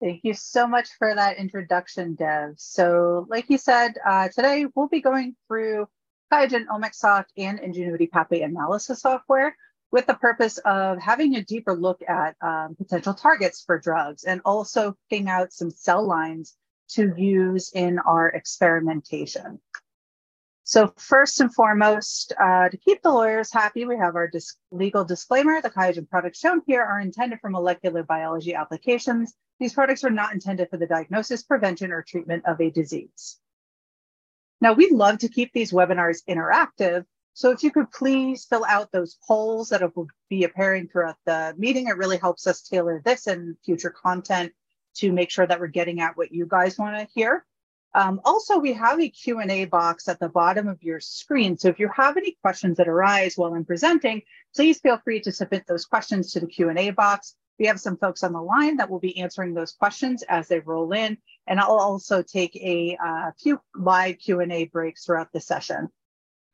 Thank you so much for that introduction, Dev. So like you said, uh, today we'll be going through QIAGEN OmicSoft and Ingenuity Pathway Analysis software with the purpose of having a deeper look at um, potential targets for drugs and also picking out some cell lines to use in our experimentation. So first and foremost, uh, to keep the lawyers happy, we have our dis legal disclaimer. The QIAGEN products shown here are intended for molecular biology applications. These products are not intended for the diagnosis, prevention, or treatment of a disease. Now, we love to keep these webinars interactive, so if you could please fill out those polls that will be appearing throughout the meeting, it really helps us tailor this and future content to make sure that we're getting at what you guys want to hear. Um, also, we have a Q&A box at the bottom of your screen. So if you have any questions that arise while I'm presenting, please feel free to submit those questions to the Q&A box. We have some folks on the line that will be answering those questions as they roll in. And I'll also take a uh, few live Q&A breaks throughout the session.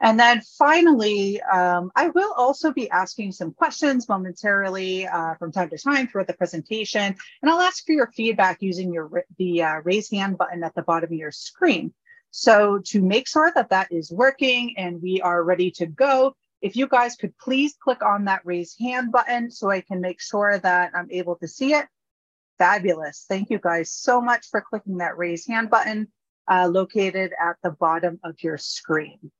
And then finally, um, I will also be asking some questions momentarily uh, from time to time throughout the presentation, and I'll ask for your feedback using your the uh, raise hand button at the bottom of your screen. So to make sure that that is working and we are ready to go, if you guys could please click on that raise hand button so I can make sure that I'm able to see it. Fabulous. Thank you guys so much for clicking that raise hand button uh, located at the bottom of your screen.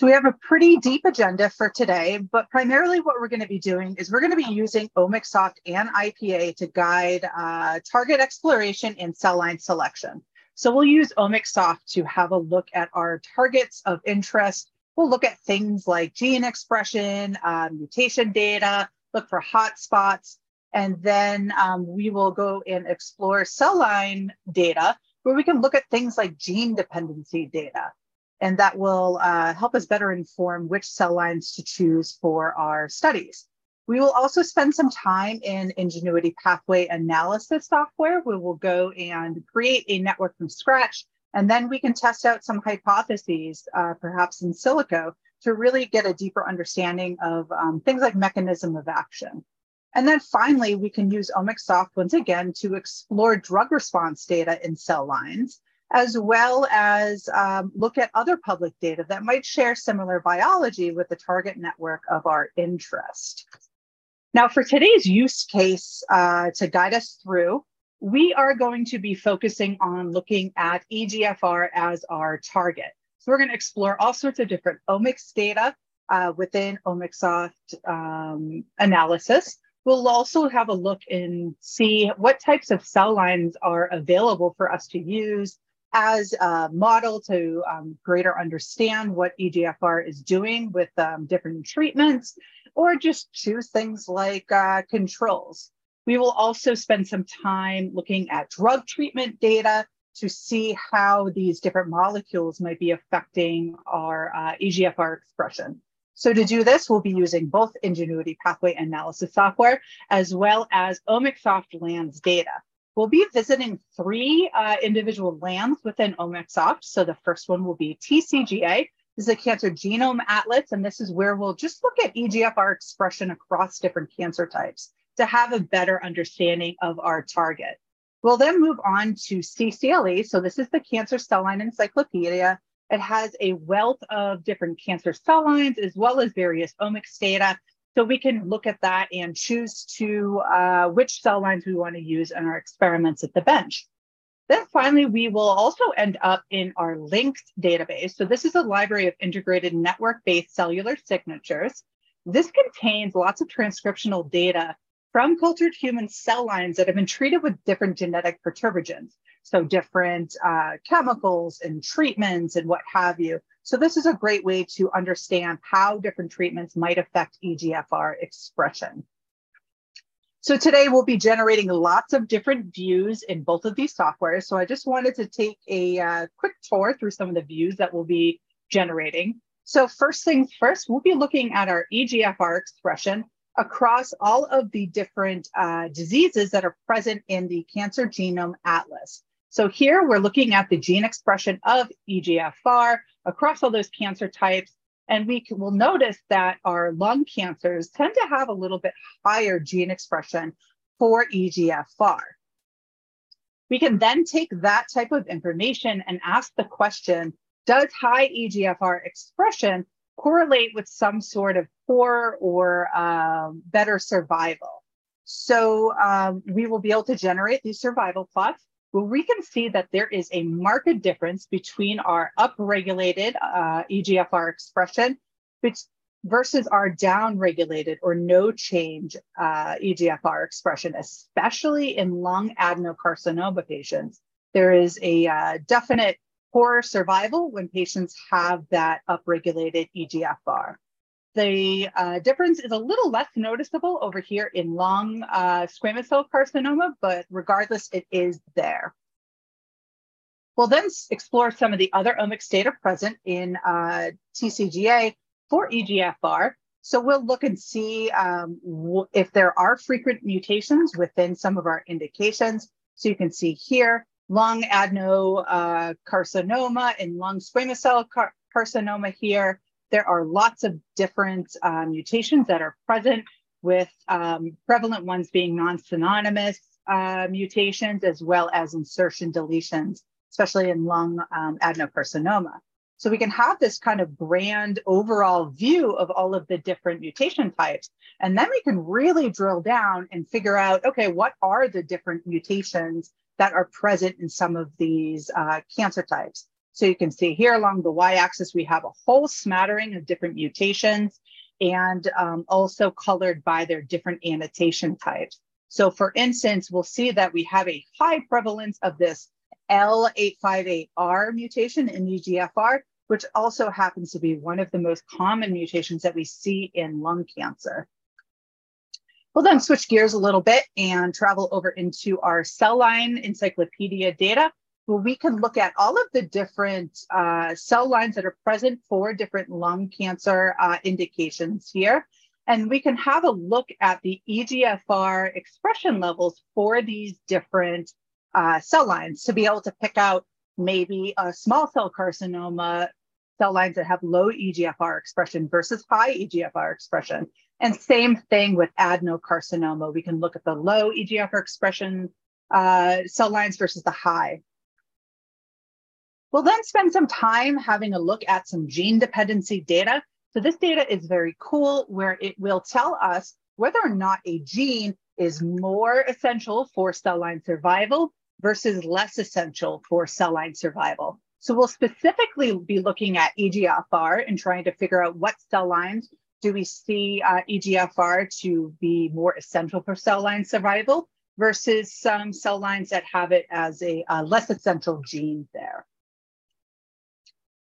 So we have a pretty deep agenda for today, but primarily what we're going to be doing is we're going to be using OmicSoft and IPA to guide uh, target exploration and cell line selection. So we'll use OmicSoft to have a look at our targets of interest. We'll look at things like gene expression, uh, mutation data, look for hotspots, and then um, we will go and explore cell line data where we can look at things like gene dependency data and that will uh, help us better inform which cell lines to choose for our studies. We will also spend some time in Ingenuity Pathway Analysis software. We will go and create a network from scratch, and then we can test out some hypotheses, uh, perhaps in silico, to really get a deeper understanding of um, things like mechanism of action. And then finally, we can use OmicSoft once again to explore drug response data in cell lines as well as um, look at other public data that might share similar biology with the target network of our interest. Now, for today's use case uh, to guide us through, we are going to be focusing on looking at EGFR as our target. So we're going to explore all sorts of different omics data uh, within OmicSoft um, analysis. We'll also have a look and see what types of cell lines are available for us to use as a model to um, greater understand what EGFR is doing with um, different treatments, or just choose things like uh, controls. We will also spend some time looking at drug treatment data to see how these different molecules might be affecting our uh, EGFR expression. So to do this, we'll be using both Ingenuity Pathway Analysis software as well as OmicSoft LANDS data. We'll be visiting three uh, individual lands within OmicSoft. So the first one will be TCGA. This is a cancer genome atlas, and this is where we'll just look at EGFR expression across different cancer types to have a better understanding of our target. We'll then move on to CCLE. So this is the Cancer Cell Line Encyclopedia. It has a wealth of different cancer cell lines as well as various omics data so we can look at that and choose to uh, which cell lines we want to use in our experiments at the bench. Then finally, we will also end up in our LINCS database. So this is a library of integrated network-based cellular signatures. This contains lots of transcriptional data from cultured human cell lines that have been treated with different genetic perturbagens. So different uh, chemicals and treatments and what have you. So this is a great way to understand how different treatments might affect EGFR expression. So today we'll be generating lots of different views in both of these softwares. So I just wanted to take a uh, quick tour through some of the views that we'll be generating. So first things first, we'll be looking at our EGFR expression across all of the different uh, diseases that are present in the Cancer Genome Atlas. So here we're looking at the gene expression of EGFR across all those cancer types. And we will notice that our lung cancers tend to have a little bit higher gene expression for EGFR. We can then take that type of information and ask the question, does high EGFR expression correlate with some sort of poor or um, better survival? So um, we will be able to generate these survival plots where we can see that there is a marked difference between our upregulated uh, EGFR expression versus our downregulated or no change uh, EGFR expression, especially in lung adenocarcinoma patients. There is a uh, definite poor survival when patients have that upregulated EGFR. The uh, difference is a little less noticeable over here in lung uh, squamous cell carcinoma, but regardless, it is there. We'll then explore some of the other omics data present in uh, TCGA for EGFR. So we'll look and see um, if there are frequent mutations within some of our indications. So you can see here, lung adenocarcinoma uh, and lung squamous cell car carcinoma here, there are lots of different uh, mutations that are present with um, prevalent ones being non-synonymous uh, mutations as well as insertion deletions, especially in lung um, adenocarcinoma. So we can have this kind of grand overall view of all of the different mutation types. And then we can really drill down and figure out, okay, what are the different mutations that are present in some of these uh, cancer types? So you can see here along the y-axis, we have a whole smattering of different mutations and um, also colored by their different annotation types. So for instance, we'll see that we have a high prevalence of this L858R mutation in EGFR, which also happens to be one of the most common mutations that we see in lung cancer. We'll then switch gears a little bit and travel over into our cell line encyclopedia data well, we can look at all of the different uh, cell lines that are present for different lung cancer uh, indications here. And we can have a look at the EGFR expression levels for these different uh, cell lines to be able to pick out maybe a small cell carcinoma cell lines that have low EGFR expression versus high EGFR expression. And same thing with adenocarcinoma. We can look at the low EGFR expression uh, cell lines versus the high. We'll then spend some time having a look at some gene dependency data. So this data is very cool where it will tell us whether or not a gene is more essential for cell line survival versus less essential for cell line survival. So we'll specifically be looking at EGFR and trying to figure out what cell lines do we see uh, EGFR to be more essential for cell line survival versus some cell lines that have it as a uh, less essential gene there.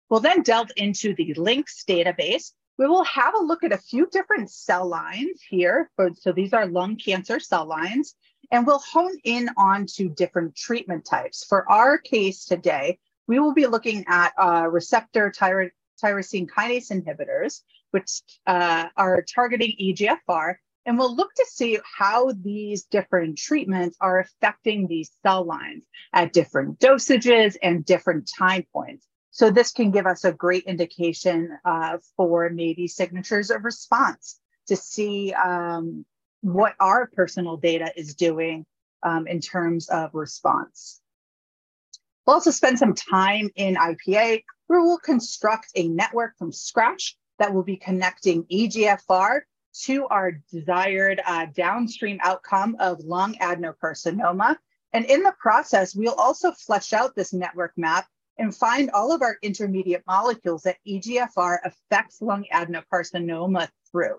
We'll then delve into the LINCS database. We will have a look at a few different cell lines here. So these are lung cancer cell lines, and we'll hone in on to different treatment types. For our case today, we will be looking at uh, receptor tyro tyrosine kinase inhibitors, which uh, are targeting EGFR, and we'll look to see how these different treatments are affecting these cell lines at different dosages and different time points. So this can give us a great indication uh, for maybe signatures of response to see um, what our personal data is doing um, in terms of response. We'll also spend some time in IPA where we'll construct a network from scratch that will be connecting EGFR to our desired uh, downstream outcome of lung adenocarcinoma. And in the process, we'll also flesh out this network map and find all of our intermediate molecules that EGFR affects lung adenocarcinoma through.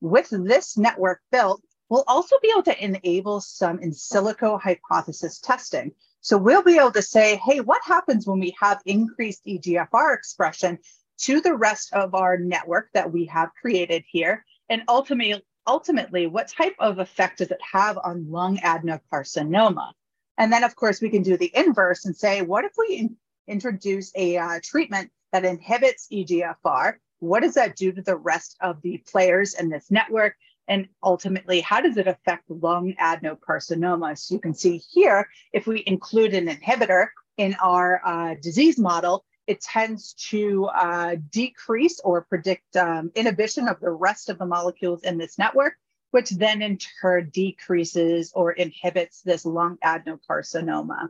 With this network built, we'll also be able to enable some in silico hypothesis testing. So we'll be able to say, hey, what happens when we have increased EGFR expression to the rest of our network that we have created here? And ultimately, ultimately, what type of effect does it have on lung adenocarcinoma? And then, of course, we can do the inverse and say, what if we introduce a uh, treatment that inhibits EGFR, what does that do to the rest of the players in this network? And ultimately, how does it affect lung adenocarcinoma? So you can see here, if we include an inhibitor in our uh, disease model, it tends to uh, decrease or predict um, inhibition of the rest of the molecules in this network. which then in turn decreases or inhibits this lung adenocarcinoma.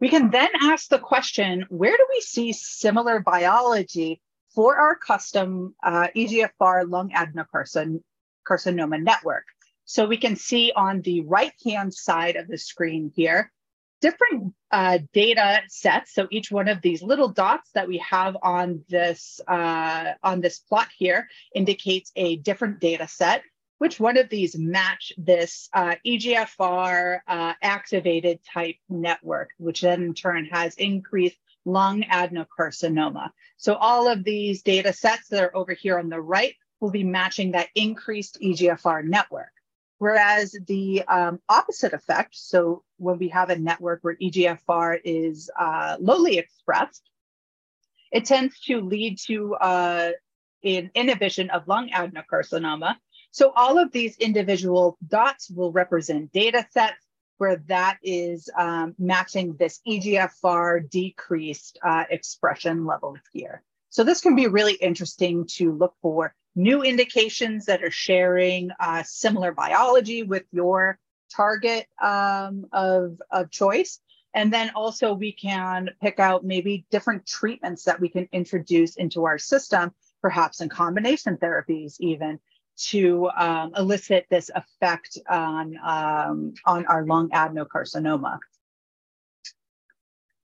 We can then ask the question, where do we see similar biology for our custom uh, EGFR lung adenocarcinoma network? So we can see on the right-hand side of the screen here, different uh, data sets. So each one of these little dots that we have on this, uh, on this plot here indicates a different data set. Which one of these match this uh, EGFR uh, activated type network, which then in turn has increased lung adenocarcinoma. So all of these data sets that are over here on the right will be matching that increased EGFR network. Whereas the um, opposite effect, so when we have a network where EGFR is uh, lowly expressed, it tends to lead to uh, an inhibition of lung adenocarcinoma. So all of these individual dots will represent data sets where that is um, matching this EGFR decreased uh, expression level here. So this can be really interesting to look for new indications that are sharing uh, similar biology with your target um, of, of choice. And then also we can pick out maybe different treatments that we can introduce into our system, perhaps in combination therapies even, to um, elicit this effect on, um, on our lung adenocarcinoma.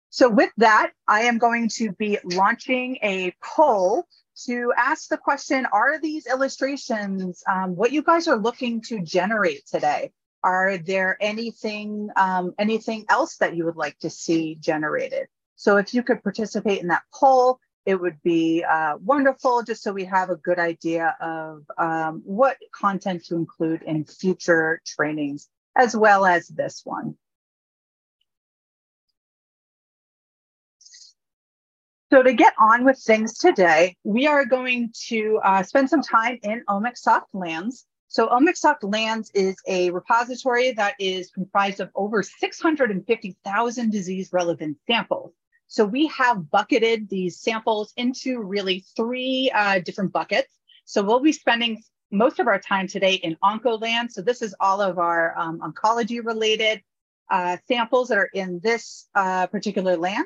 So with that, I am going to be launching a poll to ask the question Are these illustrations um, what you guys are looking to generate today? Are there anything um, anything else that you would like to see generated? So if you could participate in that poll, it would be uh, wonderful just so we have a good idea of um, what content to include in future trainings as well as this one. So to get on with things today, we are going to uh, spend some time in OmicSoft Lands. So OmicSoft Lands is a repository that is comprised of over 650,000 disease relevant samples. So we have bucketed these samples into really three uh, different buckets. So we'll be spending most of our time today in Oncoland. So this is all of our um, oncology related uh, samples that are in this uh, particular land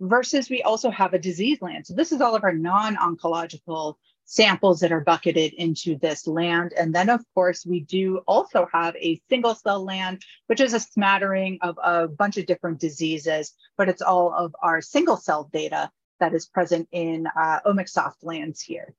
versus we also have a disease land. So this is all of our non-oncological samples that are bucketed into this land. And then of course, we do also have a single cell land, which is a smattering of a bunch of different diseases, but it's all of our single cell data that is present in uh, Omicsoft lands here.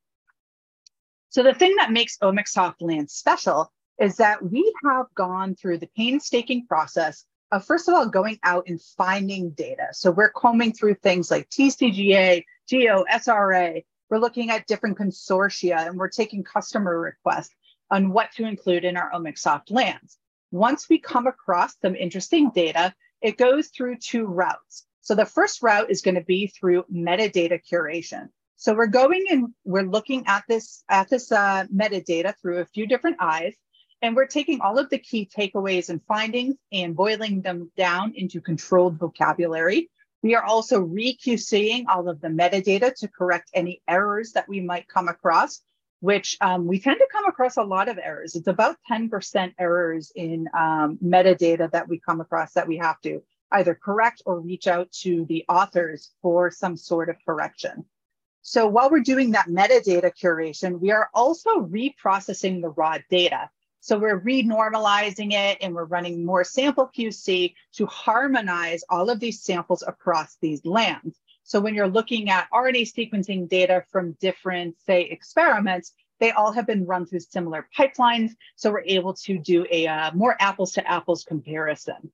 So the thing that makes Omicsoft lands special is that we have gone through the painstaking process uh, first of all, going out and finding data. So we're combing through things like TCGA, GEO, SRA. We're looking at different consortia and we're taking customer requests on what to include in our Omicsoft lands. Once we come across some interesting data, it goes through two routes. So the first route is going to be through metadata curation. So we're going and we're looking at this at this uh, metadata through a few different eyes. And we're taking all of the key takeaways and findings and boiling them down into controlled vocabulary. We are also re-QCing all of the metadata to correct any errors that we might come across, which um, we tend to come across a lot of errors. It's about 10% errors in um, metadata that we come across that we have to either correct or reach out to the authors for some sort of correction. So while we're doing that metadata curation, we are also reprocessing the raw data. So we're renormalizing it and we're running more sample QC to harmonize all of these samples across these lands. So when you're looking at RNA sequencing data from different, say, experiments, they all have been run through similar pipelines. So we're able to do a uh, more apples to apples comparison.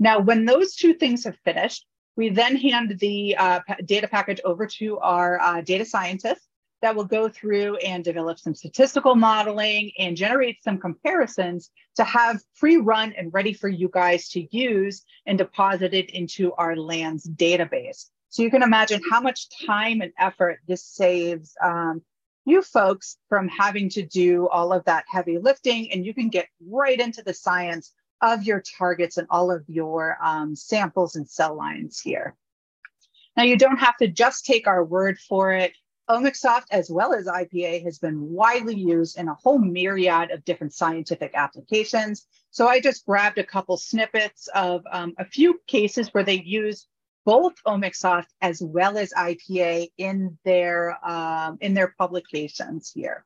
Now, when those two things have finished, we then hand the uh, data package over to our uh, data scientists that will go through and develop some statistical modeling and generate some comparisons to have pre-run and ready for you guys to use and deposit it into our lands database. So you can imagine how much time and effort this saves um, you folks from having to do all of that heavy lifting and you can get right into the science of your targets and all of your um, samples and cell lines here. Now you don't have to just take our word for it Omicsoft as well as IPA has been widely used in a whole myriad of different scientific applications. So I just grabbed a couple snippets of um, a few cases where they use both Omicsoft as well as IPA in their um, in their publications here.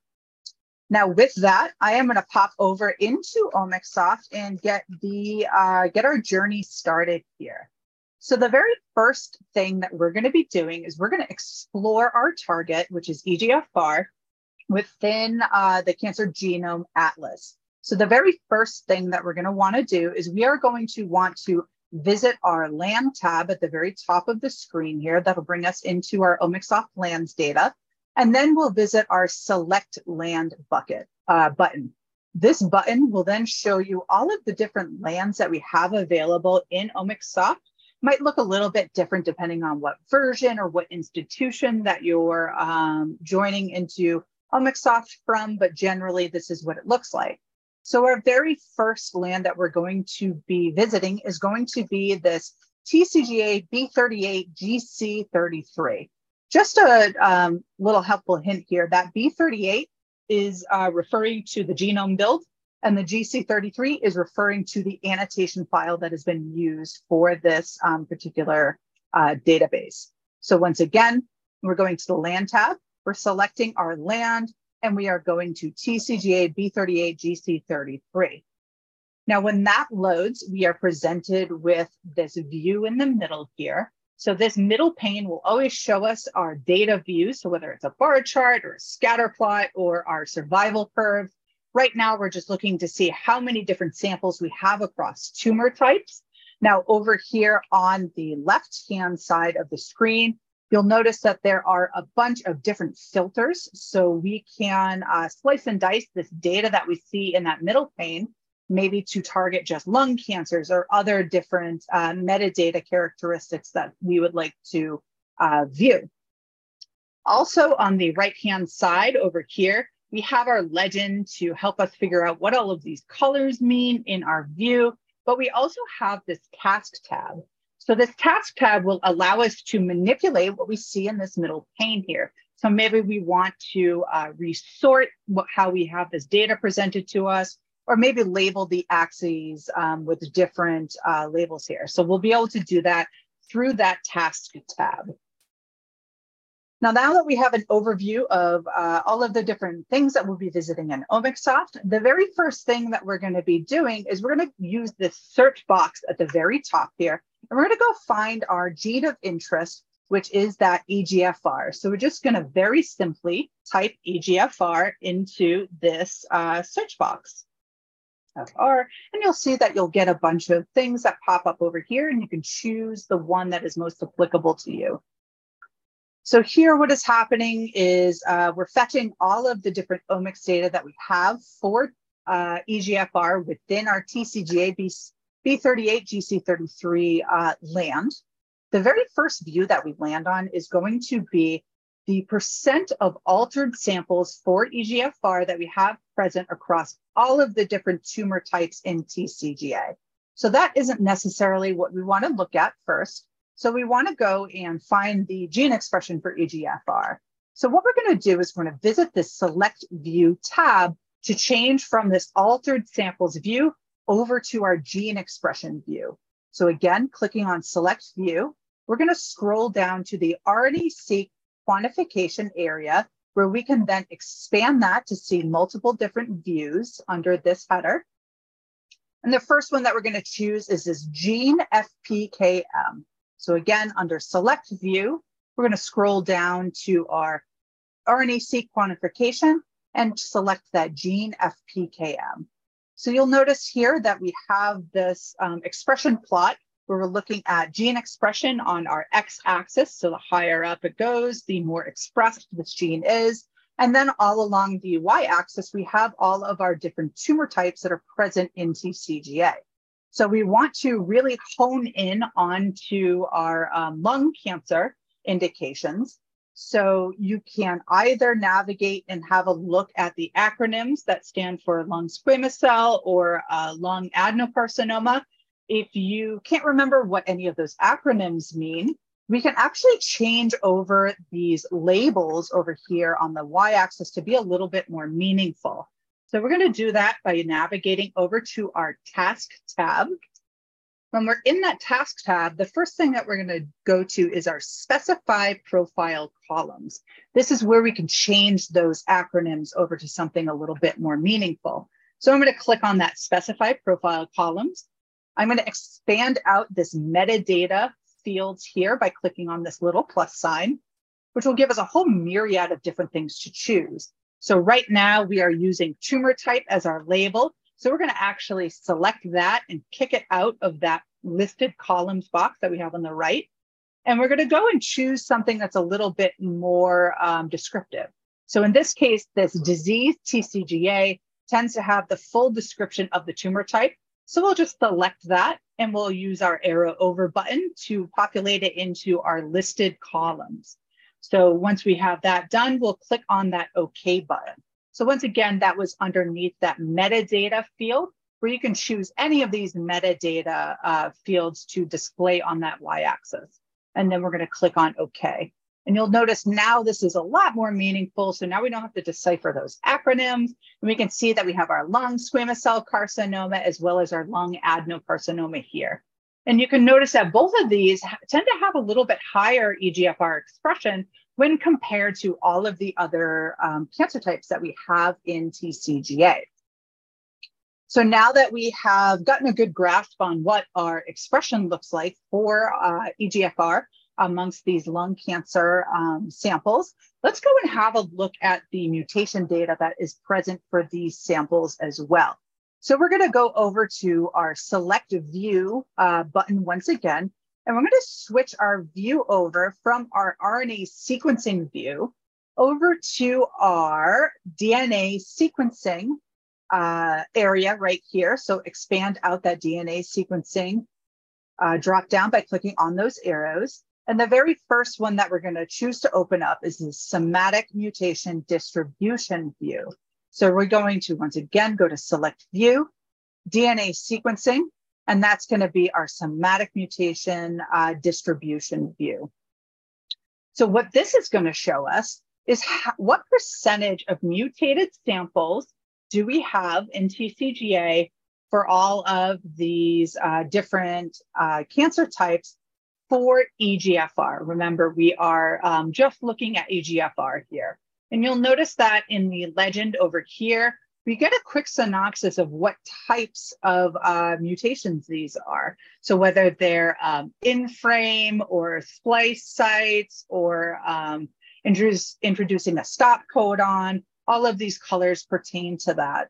Now, with that, I am going to pop over into Omicsoft and get the uh, get our journey started here. So the very first thing that we're going to be doing is we're going to explore our target, which is EGFR, within uh, the Cancer Genome Atlas. So the very first thing that we're going to want to do is we are going to want to visit our land tab at the very top of the screen here. That'll bring us into our Omicsoft lands data. And then we'll visit our select land bucket uh, button. This button will then show you all of the different lands that we have available in Omicsoft might look a little bit different depending on what version or what institution that you're um, joining into Omicsoft from, but generally this is what it looks like. So our very first land that we're going to be visiting is going to be this TCGA B38 GC33. Just a um, little helpful hint here that B38 is uh, referring to the genome build and the GC33 is referring to the annotation file that has been used for this um, particular uh, database. So once again, we're going to the land tab, we're selecting our land, and we are going to TCGA B38 GC33. Now, when that loads, we are presented with this view in the middle here. So this middle pane will always show us our data view. So whether it's a bar chart or a scatter plot or our survival curve, Right now, we're just looking to see how many different samples we have across tumor types. Now, over here on the left-hand side of the screen, you'll notice that there are a bunch of different filters. So we can uh, slice and dice this data that we see in that middle pane, maybe to target just lung cancers or other different uh, metadata characteristics that we would like to uh, view. Also on the right-hand side over here, we have our legend to help us figure out what all of these colors mean in our view, but we also have this task tab. So this task tab will allow us to manipulate what we see in this middle pane here. So maybe we want to uh, resort what, how we have this data presented to us, or maybe label the axes um, with different uh, labels here. So we'll be able to do that through that task tab. Now, now that we have an overview of uh, all of the different things that we'll be visiting in Omicsoft, the very first thing that we're going to be doing is we're going to use this search box at the very top here, and we're going to go find our gene of interest, which is that EGFR. So we're just going to very simply type EGFR into this uh, search box. FR, and you'll see that you'll get a bunch of things that pop up over here, and you can choose the one that is most applicable to you. So here what is happening is uh, we're fetching all of the different omics data that we have for uh, EGFR within our TCGA B, B38 GC33 uh, land. The very first view that we land on is going to be the percent of altered samples for EGFR that we have present across all of the different tumor types in TCGA. So that isn't necessarily what we want to look at first. So we want to go and find the gene expression for EGFR. So what we're going to do is we're going to visit this select view tab to change from this altered samples view over to our gene expression view. So again, clicking on select view, we're going to scroll down to the RNA-seq quantification area where we can then expand that to see multiple different views under this header. And the first one that we're going to choose is this gene FPKM. So again, under select view, we're going to scroll down to our RNA-seq quantification and select that gene FPKM. So you'll notice here that we have this um, expression plot where we're looking at gene expression on our x-axis. So the higher up it goes, the more expressed this gene is. And then all along the y-axis, we have all of our different tumor types that are present in TCGA. So we want to really hone in onto our um, lung cancer indications. So you can either navigate and have a look at the acronyms that stand for lung squamous cell or uh, lung adenocarcinoma. If you can't remember what any of those acronyms mean, we can actually change over these labels over here on the y-axis to be a little bit more meaningful. So we're going to do that by navigating over to our task tab. When we're in that task tab, the first thing that we're going to go to is our specify profile columns. This is where we can change those acronyms over to something a little bit more meaningful. So I'm going to click on that specify profile columns. I'm going to expand out this metadata fields here by clicking on this little plus sign, which will give us a whole myriad of different things to choose. So right now we are using tumor type as our label. So we're going to actually select that and kick it out of that listed columns box that we have on the right. And we're going to go and choose something that's a little bit more um, descriptive. So in this case, this disease TCGA tends to have the full description of the tumor type. So we'll just select that and we'll use our arrow over button to populate it into our listed columns. So once we have that done, we'll click on that OK button. So once again, that was underneath that metadata field where you can choose any of these metadata uh, fields to display on that y-axis. And then we're going to click on OK. And you'll notice now this is a lot more meaningful. So now we don't have to decipher those acronyms. And we can see that we have our lung squamous cell carcinoma as well as our lung adenocarcinoma here. And you can notice that both of these tend to have a little bit higher EGFR expression when compared to all of the other um, cancer types that we have in TCGA. So now that we have gotten a good grasp on what our expression looks like for uh, EGFR, amongst these lung cancer um, samples. Let's go and have a look at the mutation data that is present for these samples as well. So we're going to go over to our select view uh, button once again, and we're going to switch our view over from our RNA sequencing view over to our DNA sequencing uh, area right here. So expand out that DNA sequencing uh, drop down by clicking on those arrows. And the very first one that we're going to choose to open up is the somatic mutation distribution view. So we're going to once again go to select view, DNA sequencing, and that's going to be our somatic mutation uh, distribution view. So what this is going to show us is what percentage of mutated samples do we have in TCGA for all of these uh, different uh, cancer types for EGFR. Remember, we are um, just looking at EGFR here. And you'll notice that in the legend over here, we get a quick synopsis of what types of uh, mutations these are. So whether they're um, in frame or splice sites or um, introducing a stop codon, all of these colors pertain to that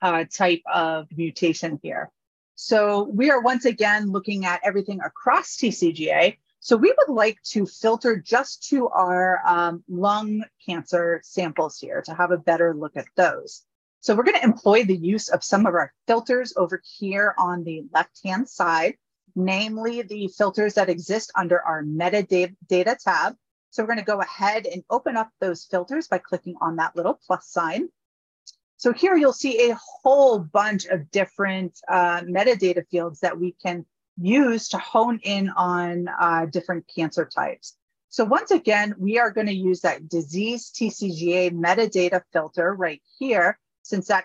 uh, type of mutation here. So we are once again looking at everything across TCGA. So we would like to filter just to our um, lung cancer samples here to have a better look at those. So we're going to employ the use of some of our filters over here on the left-hand side, namely the filters that exist under our metadata tab. So we're going to go ahead and open up those filters by clicking on that little plus sign. So here you'll see a whole bunch of different uh, metadata fields that we can use to hone in on uh, different cancer types. So once again, we are going to use that disease TCGA metadata filter right here, since that,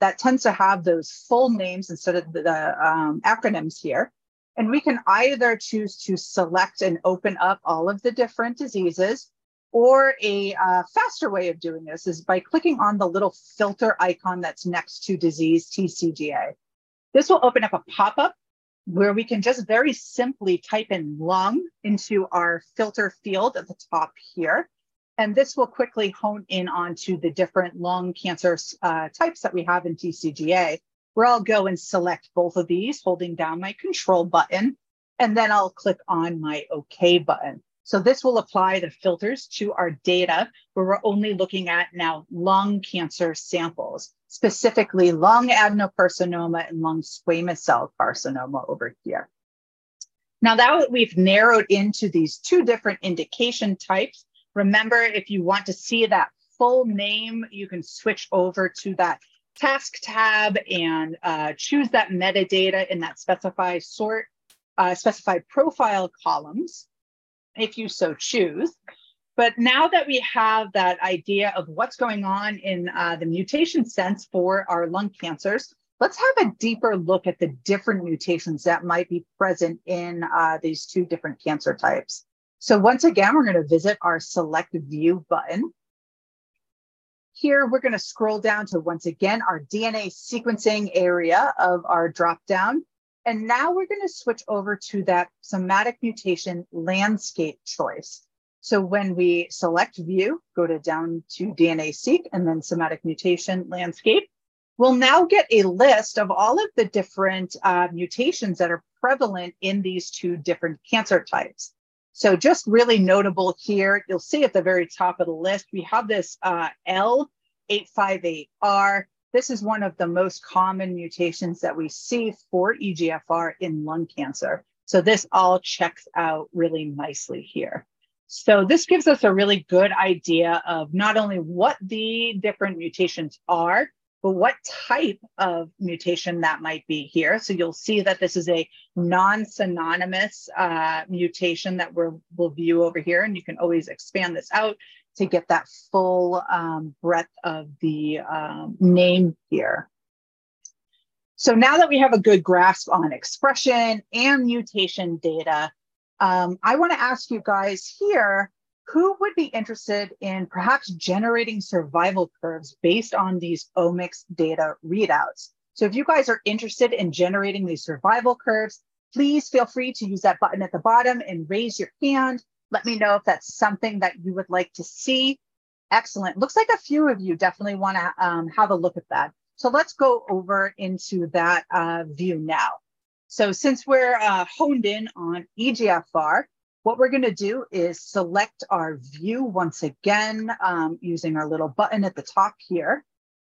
that tends to have those full names instead of the um, acronyms here. And we can either choose to select and open up all of the different diseases, or a uh, faster way of doing this is by clicking on the little filter icon that's next to disease TCGA. This will open up a pop-up where we can just very simply type in lung into our filter field at the top here. And this will quickly hone in onto the different lung cancer uh, types that we have in TCGA, where I'll go and select both of these, holding down my control button, and then I'll click on my OK button. So this will apply the filters to our data where we're only looking at now lung cancer samples, specifically lung adenocarcinoma and lung squamous cell carcinoma over here. Now that we've narrowed into these two different indication types, remember if you want to see that full name, you can switch over to that task tab and uh, choose that metadata in that specify sort, uh, specified profile columns. If you so choose. But now that we have that idea of what's going on in uh, the mutation sense for our lung cancers, let's have a deeper look at the different mutations that might be present in uh, these two different cancer types. So once again, we're going to visit our select view button. Here, we're going to scroll down to once again our DNA sequencing area of our dropdown. And now we're going to switch over to that somatic mutation landscape choice. So when we select view, go to down to DNA seq and then somatic mutation landscape, we'll now get a list of all of the different uh, mutations that are prevalent in these two different cancer types. So just really notable here, you'll see at the very top of the list, we have this uh, L858R. This is one of the most common mutations that we see for EGFR in lung cancer. So this all checks out really nicely here. So this gives us a really good idea of not only what the different mutations are, but what type of mutation that might be here. So you'll see that this is a non-synonymous uh, mutation that we will view over here, and you can always expand this out to get that full um, breadth of the um, name here. So now that we have a good grasp on expression and mutation data, um, I want to ask you guys here who would be interested in perhaps generating survival curves based on these omics data readouts? So if you guys are interested in generating these survival curves, please feel free to use that button at the bottom and raise your hand. Let me know if that's something that you would like to see. Excellent. Looks like a few of you definitely want to um, have a look at that. So let's go over into that uh, view now. So since we're uh, honed in on EGFR, what we're going to do is select our view once again um, using our little button at the top here.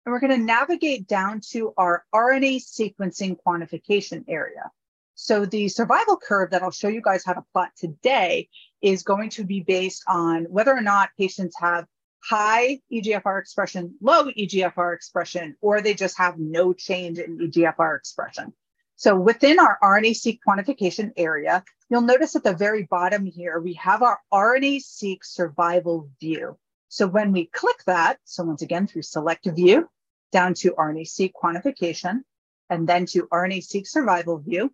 And we're going to navigate down to our RNA sequencing quantification area. So the survival curve that I'll show you guys how to plot today is going to be based on whether or not patients have high EGFR expression, low EGFR expression, or they just have no change in EGFR expression. So within our RNA-seq quantification area, you'll notice at the very bottom here, we have our RNA-seq survival view. So when we click that, so once again, through select view, down to RNA-seq quantification, and then to RNA-seq survival view,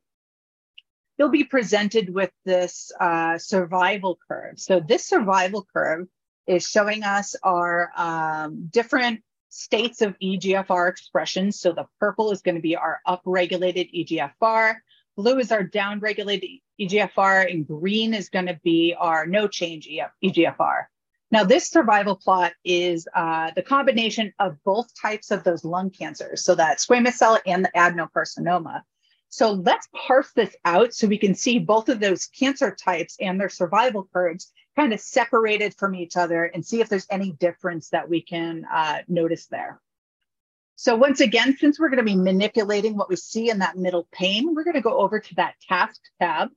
you'll be presented with this uh, survival curve. So this survival curve is showing us our um, different states of EGFR expression. So the purple is going to be our upregulated EGFR, blue is our downregulated EGFR, and green is going to be our no change EGFR. Now, this survival plot is uh, the combination of both types of those lung cancers, so that squamous cell and the adenocarcinoma. So let's parse this out so we can see both of those cancer types and their survival curves kind of separated from each other and see if there's any difference that we can uh, notice there. So once again, since we're going to be manipulating what we see in that middle pane, we're going to go over to that task tab.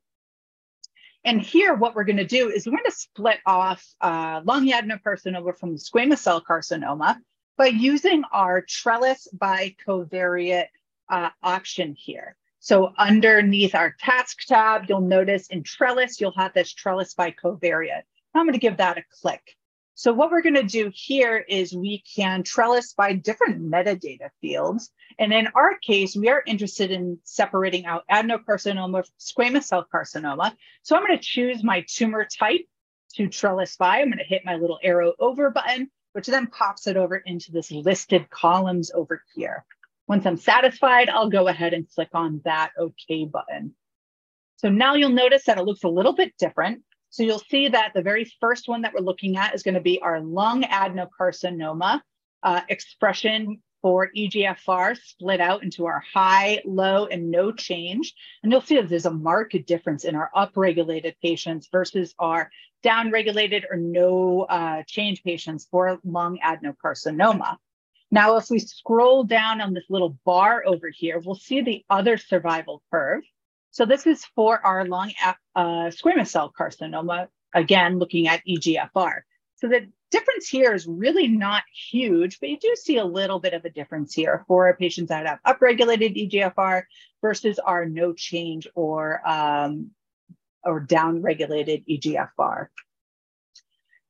And here, what we're going to do is we're going to split off uh, lung adenocarcinoma from squamous cell carcinoma by using our trellis by covariate uh, option here. So underneath our task tab, you'll notice in trellis, you'll have this trellis by covariate. I'm going to give that a click. So what we're going to do here is we can trellis by different metadata fields. And in our case, we are interested in separating out adenocarcinoma, squamous cell carcinoma. So I'm going to choose my tumor type to trellis by. I'm going to hit my little arrow over button, which then pops it over into this listed columns over here. Once I'm satisfied, I'll go ahead and click on that OK button. So now you'll notice that it looks a little bit different. So you'll see that the very first one that we're looking at is going to be our lung adenocarcinoma uh, expression for EGFR split out into our high, low, and no change. And you'll see that there's a marked difference in our upregulated patients versus our downregulated or no uh, change patients for lung adenocarcinoma. Now, if we scroll down on this little bar over here, we'll see the other survival curve. So this is for our lung uh, squamous cell carcinoma, again, looking at EGFR. So the difference here is really not huge, but you do see a little bit of a difference here for patients that have upregulated EGFR versus our no change or um, or down-regulated EGFR.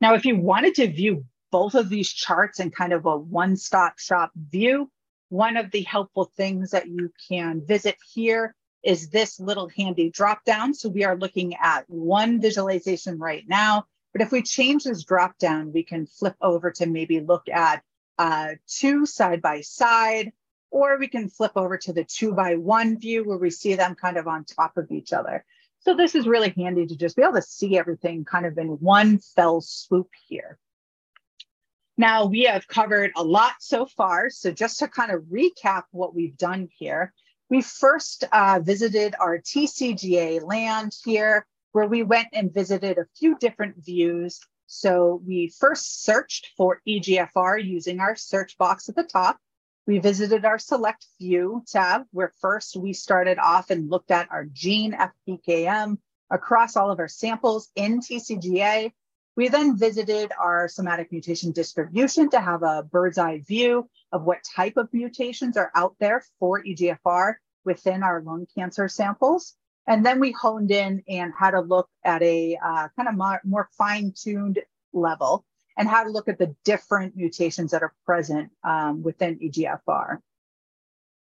Now, if you wanted to view both of these charts in kind of a one-stop shop view, one of the helpful things that you can visit here is this little handy drop down. So we are looking at one visualization right now, but if we change this drop down, we can flip over to maybe look at uh, two side by side, or we can flip over to the two by one view where we see them kind of on top of each other. So this is really handy to just be able to see everything kind of in one fell swoop here. Now we have covered a lot so far. So just to kind of recap what we've done here, we first uh, visited our TCGA land here, where we went and visited a few different views. So we first searched for EGFR using our search box at the top. We visited our select view tab, where first we started off and looked at our gene FPKM across all of our samples in TCGA. We then visited our somatic mutation distribution to have a bird's eye view of what type of mutations are out there for EGFR within our lung cancer samples. And then we honed in and had a look at a uh, kind of more, more fine tuned level and how to look at the different mutations that are present um, within EGFR.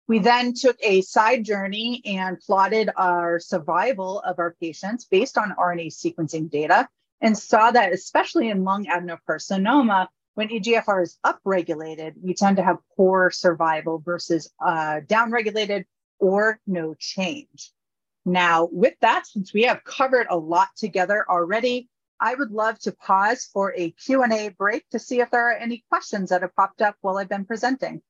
We then took a side journey and plotted our survival of our patients based on RNA sequencing data and saw that, especially in lung adenocarcinoma, when EGFR is upregulated, we tend to have poor survival versus uh, downregulated or no change. Now, with that, since we have covered a lot together already, I would love to pause for a Q&A break to see if there are any questions that have popped up while I've been presenting.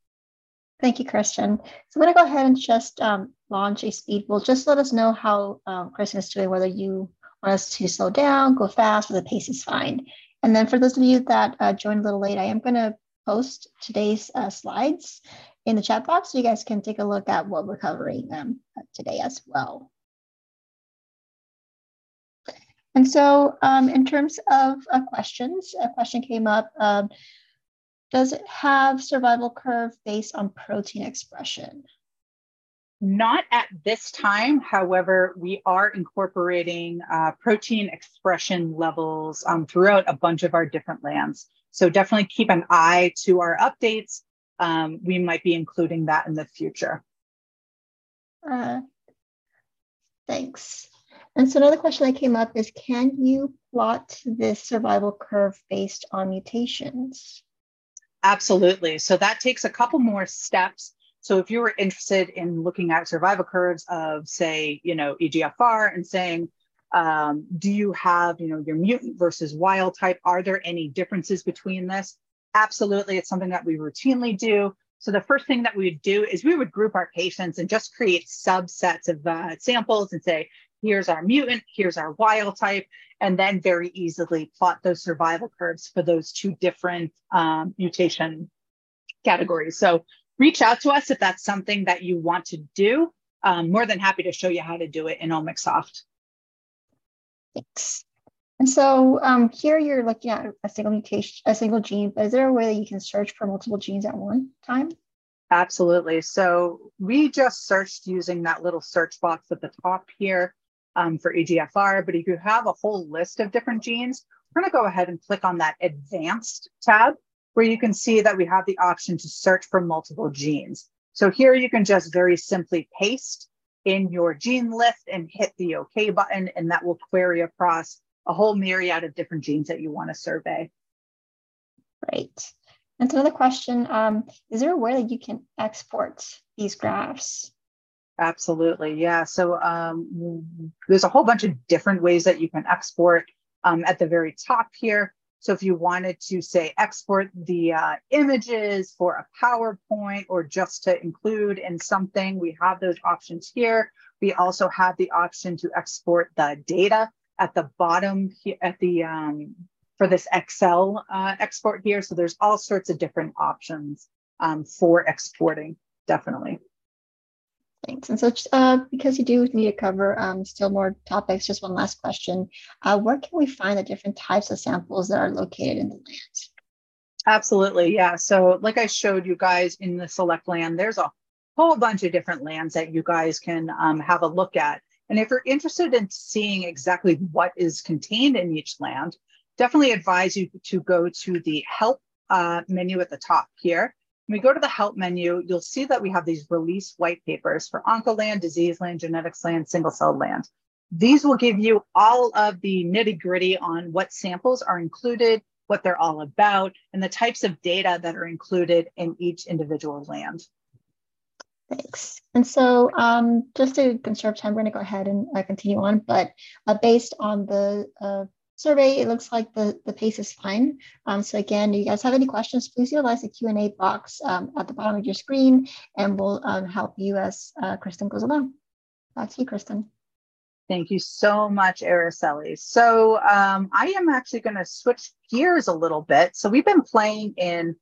Thank you, Kristen. So I'm going to go ahead and just um, launch a speed Well, Just let us know how um, is doing, whether you want us to slow down, go fast, or the pace is fine. And then for those of you that uh, joined a little late, I am going to post today's uh, slides in the chat box so you guys can take a look at what we're covering um, today as well. And so um, in terms of uh, questions, a question came up, um, does it have survival curve based on protein expression? Not at this time. However, we are incorporating uh, protein expression levels um, throughout a bunch of our different lands. So definitely keep an eye to our updates. Um, we might be including that in the future. Uh, thanks. And so another question that came up is, can you plot this survival curve based on mutations? Absolutely. So that takes a couple more steps. So if you were interested in looking at survival curves of, say, you know, EGFR and saying, um, do you have, you know, your mutant versus wild type? Are there any differences between this? Absolutely, it's something that we routinely do. So the first thing that we would do is we would group our patients and just create subsets of uh, samples and say, here's our mutant, here's our wild type, and then very easily plot those survival curves for those two different um, mutation categories. So reach out to us if that's something that you want to do. Um, more than happy to show you how to do it in OmicSoft. Thanks. And so um, here you're looking at a single mutation, a single gene, but is there a way that you can search for multiple genes at one time? Absolutely. So we just searched using that little search box at the top here um, for EGFR, but if you have a whole list of different genes, we're going to go ahead and click on that advanced tab where you can see that we have the option to search for multiple genes. So here you can just very simply paste in your gene list and hit the OK button, and that will query across a whole myriad of different genes that you want to survey. Great. And so another question, um, is there a way that you can export these graphs? Absolutely, yeah. So um, there's a whole bunch of different ways that you can export. Um, at the very top here, so if you wanted to say export the uh, images for a PowerPoint or just to include in something, we have those options here. We also have the option to export the data at the bottom at the um, for this Excel uh, export here. So there's all sorts of different options um, for exporting, definitely. Thanks. And so, uh, because you do need to cover um, still more topics, just one last question. Uh, where can we find the different types of samples that are located in the land? Absolutely. Yeah. So, like I showed you guys in the select land, there's a whole bunch of different lands that you guys can um, have a look at. And if you're interested in seeing exactly what is contained in each land, definitely advise you to go to the help uh, menu at the top here. When we go to the help menu, you'll see that we have these release white papers for oncoland, disease land, genetics land, single cell land. These will give you all of the nitty gritty on what samples are included, what they're all about, and the types of data that are included in each individual land. Thanks. And so um, just to conserve time, we're going to go ahead and uh, continue on. But uh, based on the uh, survey, it looks like the, the pace is fine. Um, so again, do you guys have any questions, please utilize the Q&A box um, at the bottom of your screen, and we'll um, help you as uh, Kristen goes along. Back to you, Kristen. Thank you so much, Araceli. So um, I am actually going to switch gears a little bit. So we've been playing in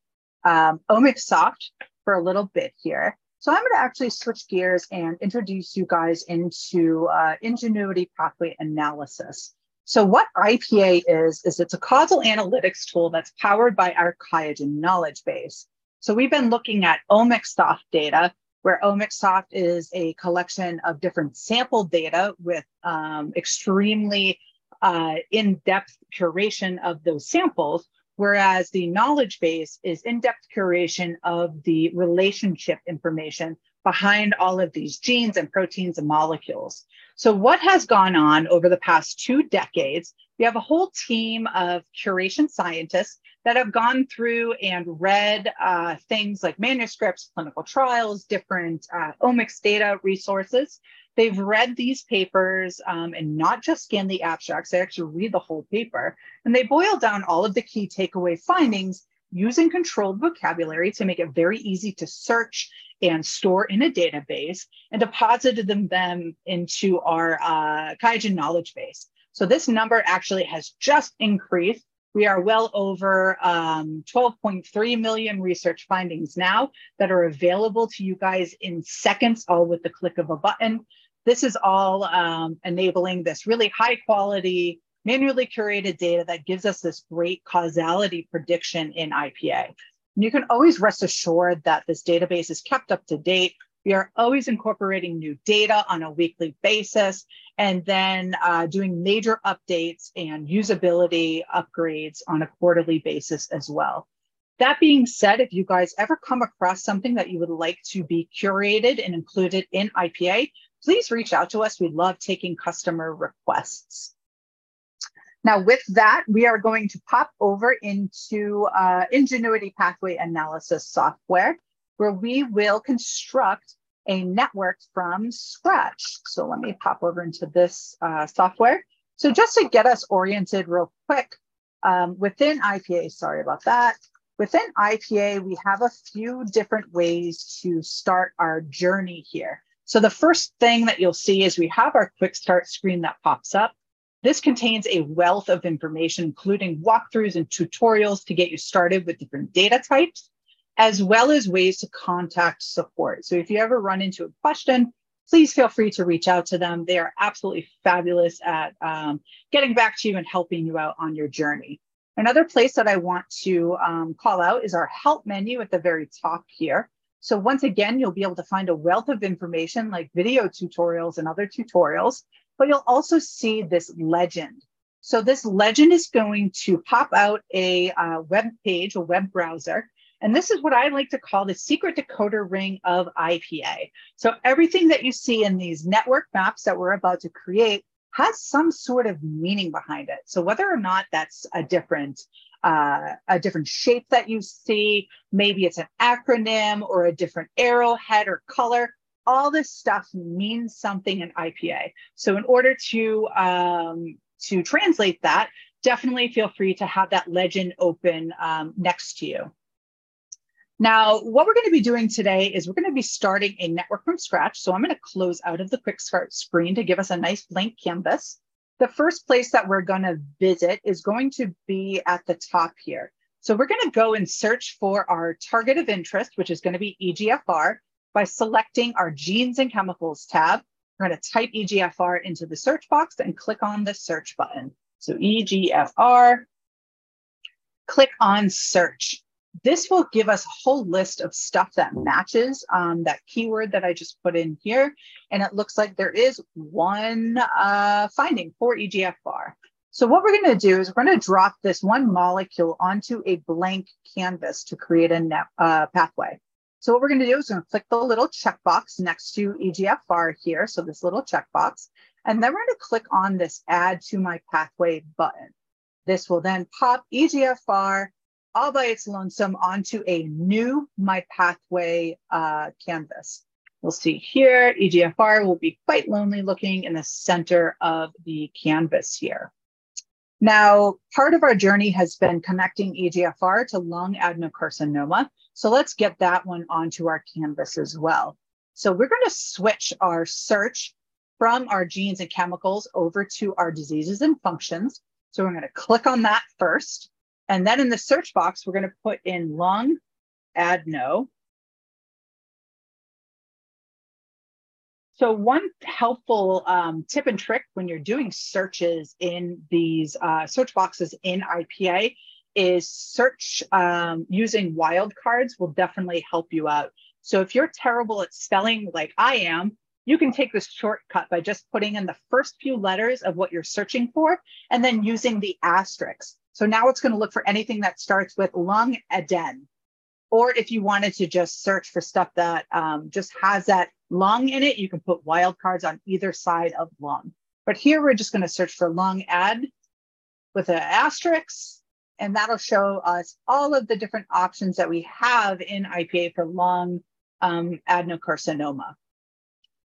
um, OmicSoft for a little bit here. So I'm going to actually switch gears and introduce you guys into uh, Ingenuity Pathway Analysis. So what IPA is, is it's a causal analytics tool that's powered by our QIAGEN knowledge base. So we've been looking at OmicSoft data, where OmicSoft is a collection of different sample data with um, extremely uh, in-depth curation of those samples, whereas the knowledge base is in-depth curation of the relationship information behind all of these genes and proteins and molecules. So, what has gone on over the past two decades? We have a whole team of curation scientists that have gone through and read uh, things like manuscripts, clinical trials, different uh, omics data resources. They've read these papers um, and not just scan the abstracts, they actually read the whole paper. And they boil down all of the key takeaway findings using controlled vocabulary to make it very easy to search and store in a database and deposited them, them into our uh, QIAGEN knowledge base. So this number actually has just increased. We are well over um, 12.3 million research findings now that are available to you guys in seconds, all with the click of a button. This is all um, enabling this really high quality, manually curated data that gives us this great causality prediction in IPA. And you can always rest assured that this database is kept up to date. We are always incorporating new data on a weekly basis and then uh, doing major updates and usability upgrades on a quarterly basis as well. That being said, if you guys ever come across something that you would like to be curated and included in IPA, please reach out to us. We love taking customer requests. Now, with that, we are going to pop over into uh, Ingenuity Pathway Analysis software, where we will construct a network from scratch. So let me pop over into this uh, software. So just to get us oriented real quick, um, within IPA, sorry about that. Within IPA, we have a few different ways to start our journey here. So the first thing that you'll see is we have our quick start screen that pops up. This contains a wealth of information, including walkthroughs and tutorials to get you started with different data types, as well as ways to contact support. So if you ever run into a question, please feel free to reach out to them. They are absolutely fabulous at um, getting back to you and helping you out on your journey. Another place that I want to um, call out is our help menu at the very top here. So once again, you'll be able to find a wealth of information like video tutorials and other tutorials, but you'll also see this legend. So this legend is going to pop out a uh, web page, a web browser, and this is what I like to call the secret decoder ring of IPA. So everything that you see in these network maps that we're about to create has some sort of meaning behind it. So whether or not that's a different uh, a different shape that you see. Maybe it's an acronym or a different arrowhead or color. All this stuff means something in IPA. So in order to um, to translate that, definitely feel free to have that legend open um, next to you. Now, what we're going to be doing today is we're going to be starting a network from scratch. So I'm going to close out of the quick start screen to give us a nice blank canvas the first place that we're going to visit is going to be at the top here. So we're going to go and search for our target of interest, which is going to be EGFR, by selecting our Genes and Chemicals tab. We're going to type EGFR into the search box and click on the search button. So EGFR, click on search. this will give us a whole list of stuff that matches um, that keyword that I just put in here. And it looks like there is one uh, finding for EGFR. So what we're going to do is we're going to drop this one molecule onto a blank canvas to create a uh, pathway. So what we're going to do is we're going to click the little checkbox next to EGFR here. So this little checkbox. And then we're going to click on this add to my pathway button. This will then pop EGFR all by its lonesome onto a new My Pathway uh, canvas. You'll see here, EGFR will be quite lonely looking in the center of the canvas here. Now, part of our journey has been connecting EGFR to lung adenocarcinoma. So let's get that one onto our canvas as well. So we're going to switch our search from our genes and chemicals over to our diseases and functions. So we're going to click on that first. And then in the search box, we're going to put in lung adeno. So one helpful um, tip and trick when you're doing searches in these uh, search boxes in IPA is search um, using wildcards will definitely help you out. So if you're terrible at spelling like I am, you can take this shortcut by just putting in the first few letters of what you're searching for and then using the asterisk. So now it's going to look for anything that starts with lung aden. Or if you wanted to just search for stuff that um, just has that lung in it, you can put wildcards on either side of lung. But here we're just going to search for lung ad with an asterisk, and that'll show us all of the different options that we have in IPA for lung um, adenocarcinoma.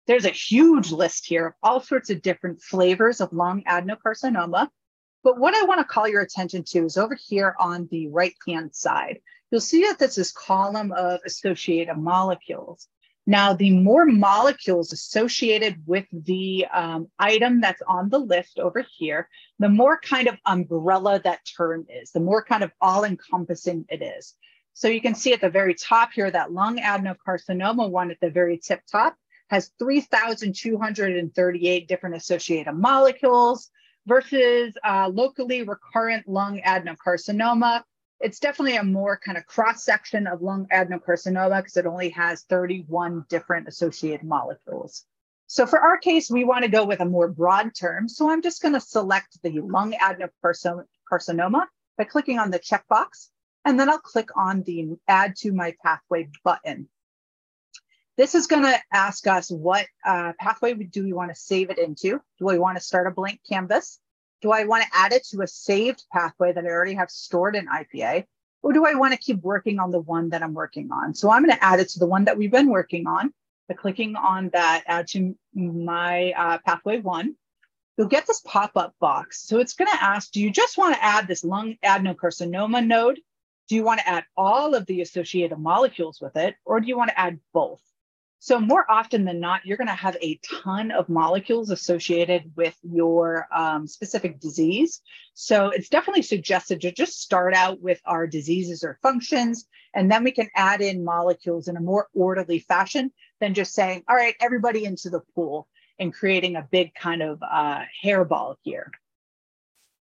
There's a huge list here of all sorts of different flavors of lung adenocarcinoma. But what I want to call your attention to is over here on the right hand side. You'll see that there's this is column of associated molecules. Now, the more molecules associated with the um, item that's on the list over here, the more kind of umbrella that term is, the more kind of all encompassing it is. So you can see at the very top here, that lung adenocarcinoma one at the very tip top has 3,238 different associated molecules versus uh, locally recurrent lung adenocarcinoma. It's definitely a more kind of cross section of lung adenocarcinoma because it only has 31 different associated molecules. So for our case, we want to go with a more broad term. So I'm just going to select the lung adenocarcinoma by clicking on the checkbox, and then I'll click on the add to my pathway button. This is going to ask us what uh, pathway do we want to save it into? Do we want to start a blank canvas? Do I want to add it to a saved pathway that I already have stored in IPA? Or do I want to keep working on the one that I'm working on? So I'm going to add it to the one that we've been working on by clicking on that add to my uh, pathway one. You'll get this pop-up box. So it's going to ask, do you just want to add this lung adenocarcinoma node? Do you want to add all of the associated molecules with it? Or do you want to add both? So more often than not, you're going to have a ton of molecules associated with your um, specific disease. So it's definitely suggested to just start out with our diseases or functions, and then we can add in molecules in a more orderly fashion than just saying, all right, everybody into the pool and creating a big kind of uh, hairball here.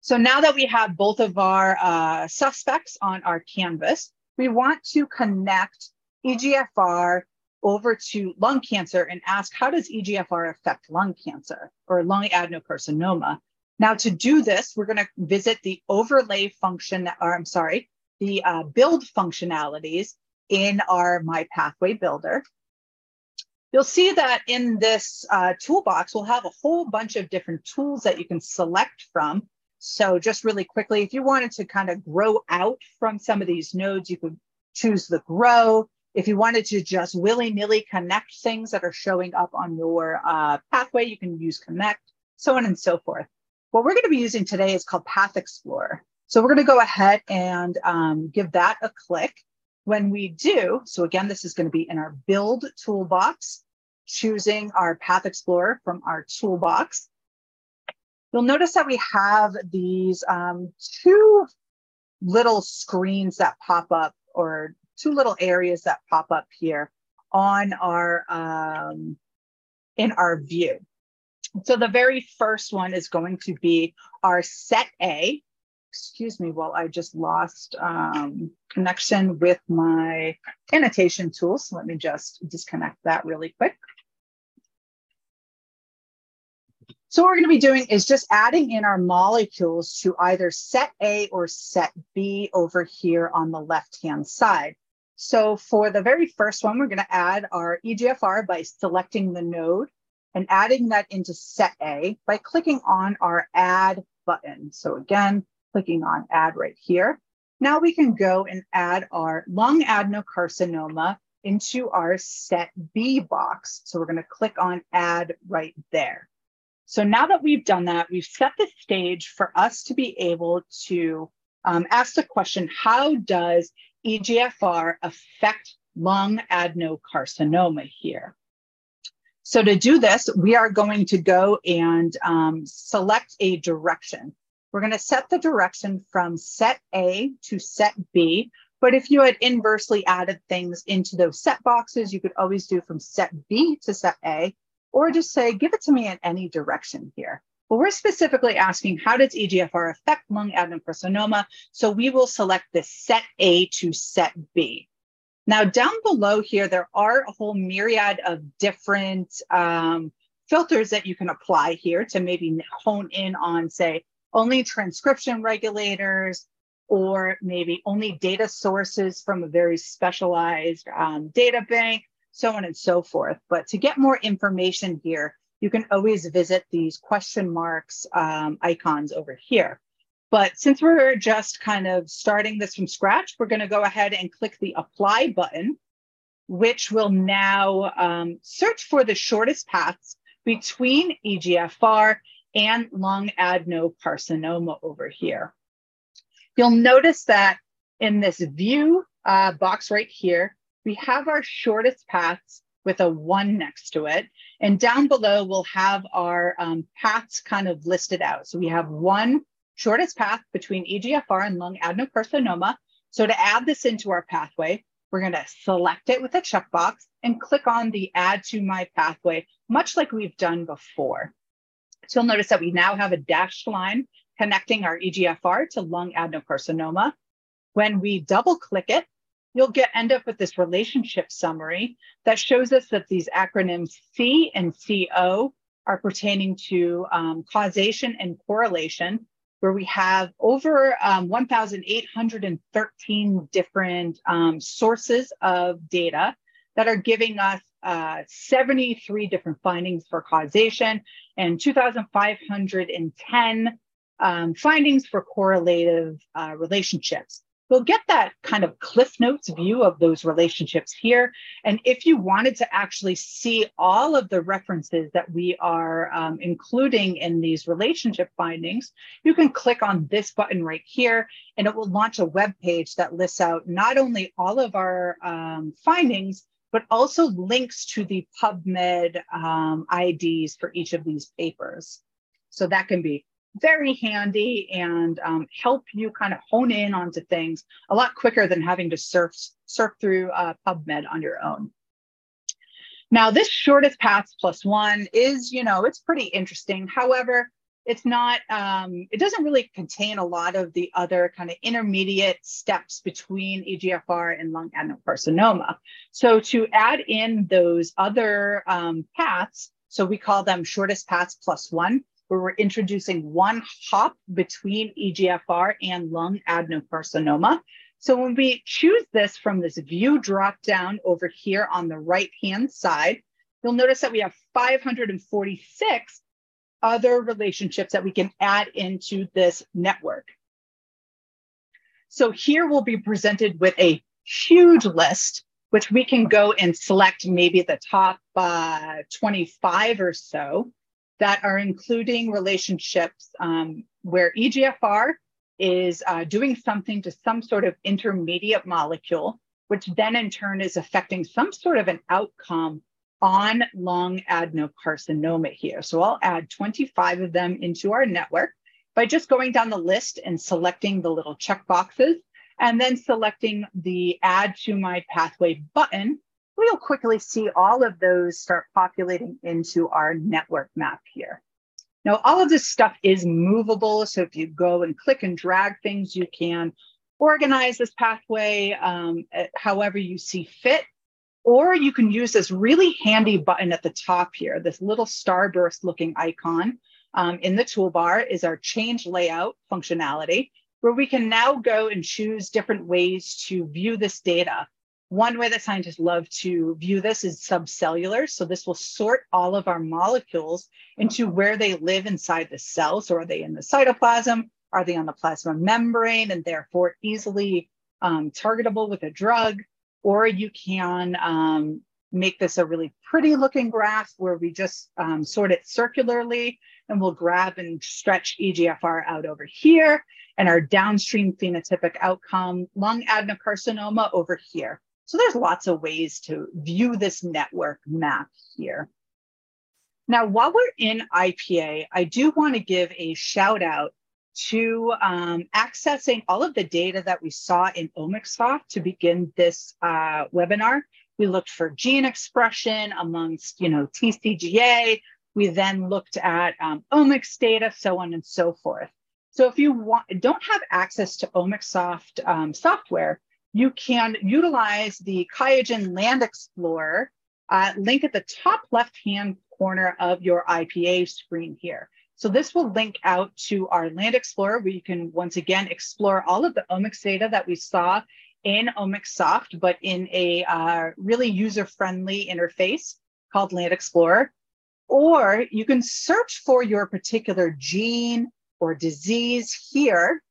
So now that we have both of our uh, suspects on our canvas, we want to connect EGFR over to lung cancer and ask how does EGFR affect lung cancer or lung adenocarcinoma? Now, to do this, we're going to visit the overlay function, or I'm sorry, the uh, build functionalities in our My Pathway Builder. You'll see that in this uh, toolbox, we'll have a whole bunch of different tools that you can select from. So just really quickly, if you wanted to kind of grow out from some of these nodes, you could choose the grow. If you wanted to just willy nilly connect things that are showing up on your uh, pathway, you can use connect, so on and so forth. What we're going to be using today is called Path Explorer. So we're going to go ahead and um, give that a click. When we do, so again, this is going to be in our build toolbox, choosing our Path Explorer from our toolbox. You'll notice that we have these um, two little screens that pop up or two little areas that pop up here on our um, in our view. So the very first one is going to be our set A. excuse me well, I just lost um, connection with my annotation tool. So let me just disconnect that really quick. So what we're going to be doing is just adding in our molecules to either set A or set B over here on the left-hand side. So for the very first one, we're going to add our EGFR by selecting the node and adding that into set A by clicking on our add button. So again, clicking on add right here. Now we can go and add our lung adenocarcinoma into our set B box. So we're going to click on add right there. So now that we've done that, we've set the stage for us to be able to um, ask the question, how does EGFR affect lung adenocarcinoma here? So to do this, we are going to go and um, select a direction. We're going to set the direction from set A to set B. But if you had inversely added things into those set boxes, you could always do from set B to set A or just say, give it to me in any direction here. But we're specifically asking, how does EGFR affect lung adenocarcinoma? So we will select the set A to set B. Now down below here, there are a whole myriad of different um, filters that you can apply here to maybe hone in on, say, only transcription regulators, or maybe only data sources from a very specialized um, data bank, so on and so forth. But to get more information here, you can always visit these question marks um, icons over here. But since we're just kind of starting this from scratch, we're going to go ahead and click the apply button, which will now um, search for the shortest paths between EGFR and lung adenocarcinoma over here. You'll notice that in this view uh, box right here, we have our shortest paths with a one next to it. And down below, we'll have our um, paths kind of listed out. So we have one shortest path between EGFR and lung adenocarcinoma. So to add this into our pathway, we're going to select it with a checkbox and click on the add to my pathway, much like we've done before. So you'll notice that we now have a dashed line connecting our EGFR to lung adenocarcinoma. When we double click it, you'll get end up with this relationship summary that shows us that these acronyms C and CO are pertaining to um, causation and correlation, where we have over um, 1,813 different um, sources of data that are giving us uh, 73 different findings for causation and 2,510 um, findings for correlative uh, relationships. We'll get that kind of Cliff Notes view of those relationships here. And if you wanted to actually see all of the references that we are um, including in these relationship findings, you can click on this button right here, and it will launch a web page that lists out not only all of our um, findings, but also links to the PubMed um, IDs for each of these papers. So that can be very handy and um, help you kind of hone in onto things a lot quicker than having to surf surf through uh, PubMed on your own. Now, this shortest paths plus one is, you know, it's pretty interesting. However, it's not, um, it doesn't really contain a lot of the other kind of intermediate steps between EGFR and lung adenocarcinoma. So to add in those other um, paths, so we call them shortest paths plus one, where we're introducing one hop between EGFR and lung adenocarcinoma. So when we choose this from this view drop down over here on the right hand side, you'll notice that we have 546 other relationships that we can add into this network. So here we'll be presented with a huge list, which we can go and select maybe the top uh, 25 or so that are including relationships um, where EGFR is uh, doing something to some sort of intermediate molecule, which then in turn is affecting some sort of an outcome on lung adenocarcinoma here. So I'll add 25 of them into our network by just going down the list and selecting the little check boxes and then selecting the add to my pathway button we'll quickly see all of those start populating into our network map here. Now, all of this stuff is movable. So if you go and click and drag things, you can organize this pathway um, however you see fit. Or you can use this really handy button at the top here, this little starburst looking icon um, in the toolbar is our change layout functionality, where we can now go and choose different ways to view this data. One way that scientists love to view this is subcellular. So this will sort all of our molecules into where they live inside the cell. So are they in the cytoplasm? Are they on the plasma membrane and therefore easily um, targetable with a drug? Or you can um, make this a really pretty looking graph where we just um, sort it circularly and we'll grab and stretch EGFR out over here and our downstream phenotypic outcome, lung adenocarcinoma over here. So there's lots of ways to view this network map here. Now, while we're in IPA, I do want to give a shout out to um, accessing all of the data that we saw in OmicSoft to begin this uh, webinar. We looked for gene expression amongst, you know, TCGA. We then looked at um, omics data, so on and so forth. So if you want, don't have access to OmicSoft um, software, you can utilize the QIAGEN Land Explorer uh, link at the top left-hand corner of your IPA screen here. So this will link out to our Land Explorer where you can once again explore all of the omics data that we saw in OmicSoft, but in a uh, really user-friendly interface called Land Explorer. Or you can search for your particular gene or disease here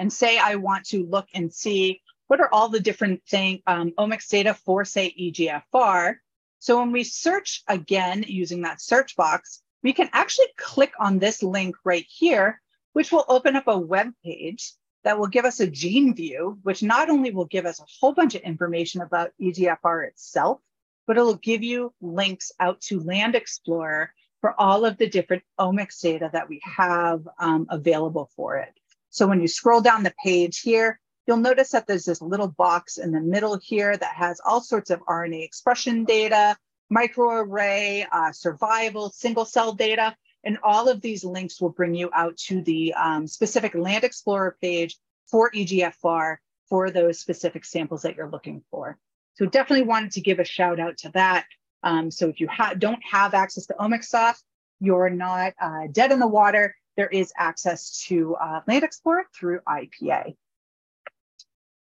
and say, I want to look and see what are all the different thing, um, omics data for, say, EGFR. So when we search again using that search box, we can actually click on this link right here, which will open up a web page that will give us a gene view, which not only will give us a whole bunch of information about EGFR itself, but it'll give you links out to Land Explorer for all of the different omics data that we have um, available for it. So when you scroll down the page here, you'll notice that there's this little box in the middle here that has all sorts of RNA expression data, microarray, uh, survival, single cell data, and all of these links will bring you out to the um, specific Land Explorer page for EGFR for those specific samples that you're looking for. So definitely wanted to give a shout out to that. Um, so if you ha- don't have access to OmicSoft, you're not uh, dead in the water. There is access to uh, Land Explorer through IPA.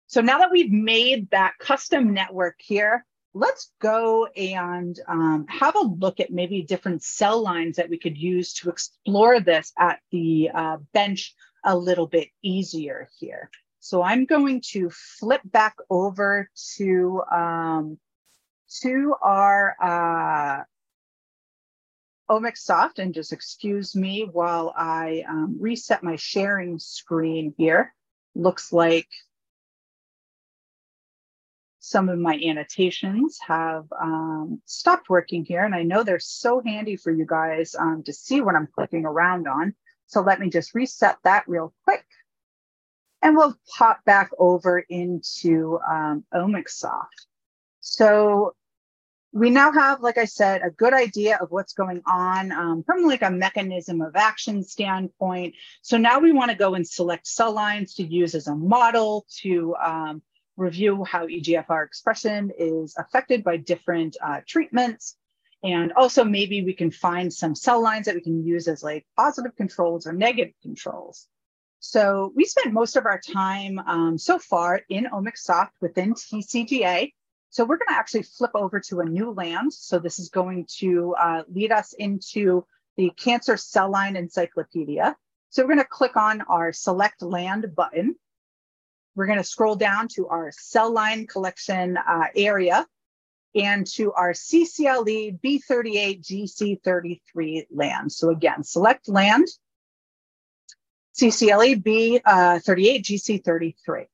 So now that we've made that custom network here, let's go and um, have a look at maybe different cell lines that we could use to explore this at the uh, bench a little bit easier here. So I'm going to flip back over to, um, to our uh, OmicSoft and just excuse me while I um, reset my sharing screen here. Looks like some of my annotations have um, stopped working here. And I know they're so handy for you guys um, to see what I'm clicking around on. So let me just reset that real quick. And we'll pop back over into um, OmicSoft. So we now have, like I said, a good idea of what's going on um, from like a mechanism of action standpoint. So now we want to go and select cell lines to use as a model to um, review how EGFR expression is affected by different uh, treatments. And also maybe we can find some cell lines that we can use as like positive controls or negative controls. So we spent most of our time um, so far in OmicSoft within TCGA. So we're going to actually flip over to a new land. So this is going to uh, lead us into the Cancer Cell Line Encyclopedia. So we're going to click on our Select Land button. We're going to scroll down to our cell line collection uh, area and to our CCLE B38 GC33 land. So again, select land, CCLE B38 uh, GC33.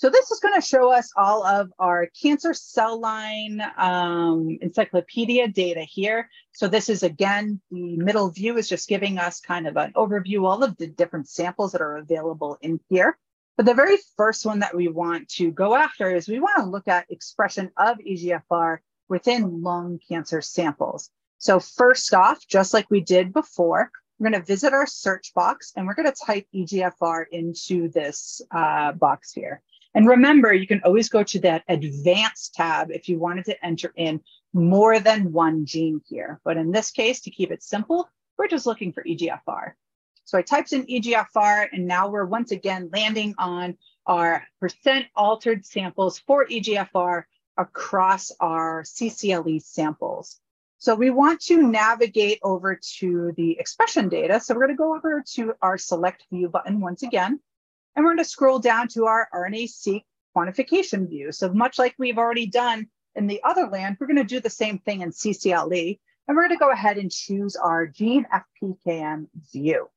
So this is going to show us all of our cancer cell line um, encyclopedia data here. So this is again, the middle view is just giving us kind of an overview, all of the different samples that are available in here. But the very first one that we want to go after is we want to look at expression of EGFR within lung cancer samples. So first off, just like we did before, we're going to visit our search box and we're going to type EGFR into this uh, box here. And remember, you can always go to that advanced tab if you wanted to enter in more than one gene here. But in this case, to keep it simple, we're just looking for EGFR. So I typed in EGFR and now we're once again landing on our percent altered samples for EGFR across our CCLE samples. So we want to navigate over to the expression data. So we're going to go over to our select view button once again, and we're going to scroll down to our RNA-seq quantification view. So much like we've already done in the other land, we're going to do the same thing in CCLE, and we're going to go ahead and choose our gene FPKM view.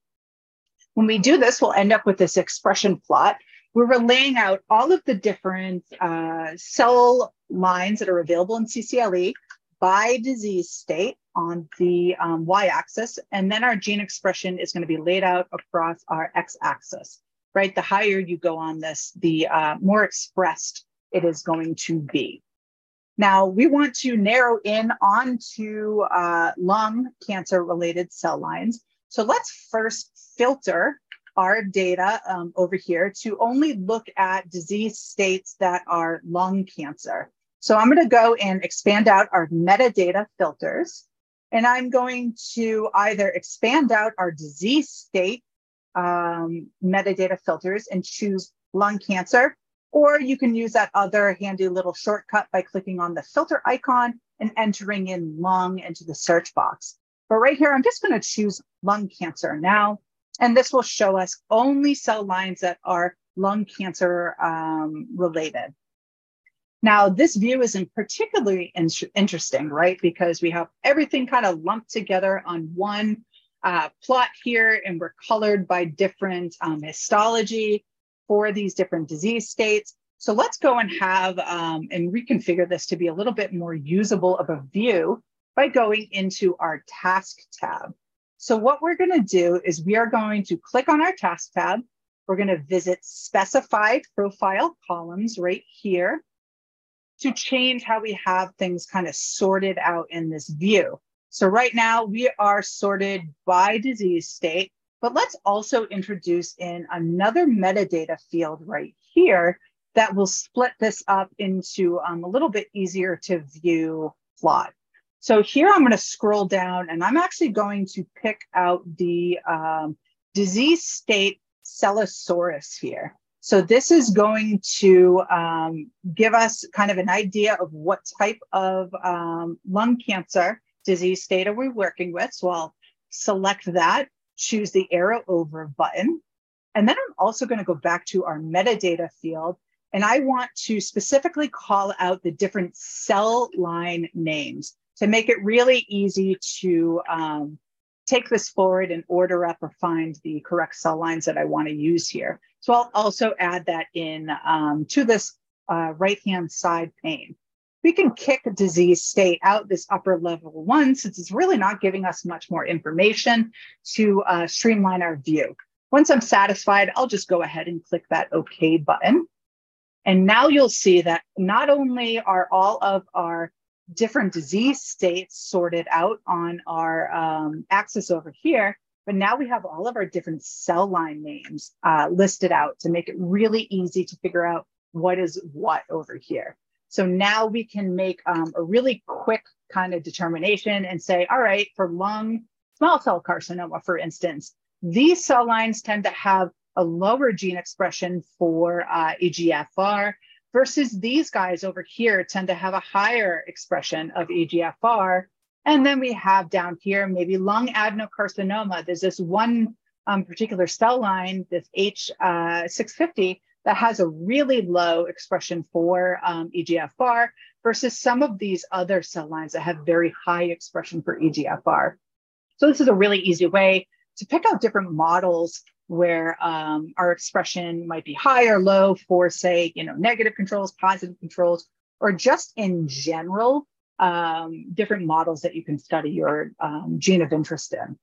When we do this, we'll end up with this expression plot where we're laying out all of the different uh, cell lines that are available in CCLE by disease state on the um, y-axis, and then our gene expression is going to be laid out across our x-axis, right? The higher you go on this, the uh, more expressed it is going to be. Now, we want to narrow in onto uh, lung cancer related cell lines. So let's first filter our data um, over here to only look at disease states that are lung cancer. So I'm going to go and expand out our metadata filters. And I'm going to either expand out our disease state um, metadata filters and choose lung cancer, or you can use that other handy little shortcut by clicking on the filter icon and entering in lung into the search box. But right here, I'm just going to choose lung cancer now. And this will show us only cell lines that are lung cancer um, related. Now, this view isn't particularly in- interesting, right? Because we have everything kind of lumped together on one uh, plot here, and we're colored by different um, histology for these different disease states. So let's go and have um, and reconfigure this to be a little bit more usable of a view by going into our task tab. So what we're going to do is we are going to click on our task tab. We're going to visit specified profile columns right here to change how we have things kind of sorted out in this view. So right now we are sorted by disease state, but let's also introduce in another metadata field right here that will split this up into um, a little bit easier to view plot. So here I'm going to scroll down and I'm actually going to pick out the um, disease state Cellosaurus here. So this is going to um, give us kind of an idea of what type of um, lung cancer disease state are we working with. So I'll select that, choose the arrow over button. And then I'm also going to go back to our metadata field and I want to specifically call out the different cell line names to make it really easy to um, take this forward and order up or find the correct cell lines that I want to use here. So I'll also add that in um, to this uh, right-hand side pane. We can kick disease state out this upper level one since it's really not giving us much more information to uh, streamline our view. Once I'm satisfied, I'll just go ahead and click that OK button. And now you'll see that not only are all of our different disease states sorted out on our um, axis over here, but now we have all of our different cell line names uh, listed out to make it really easy to figure out what is what over here. So now we can make um, a really quick kind of determination and say, all right, for lung small cell carcinoma, for instance, these cell lines tend to have a lower gene expression for uh, EGFR versus these guys over here tend to have a higher expression of EGFR. And then we have down here maybe lung adenocarcinoma. There's this one um, particular cell line, this H650, uh, that has a really low expression for um, EGFR versus some of these other cell lines that have very high expression for EGFR. So this is a really easy way to pick out different models where um, our expression might be high or low for, say, you know, negative controls, positive controls, or just in general, um, different models that you can study your um, gene of interest in.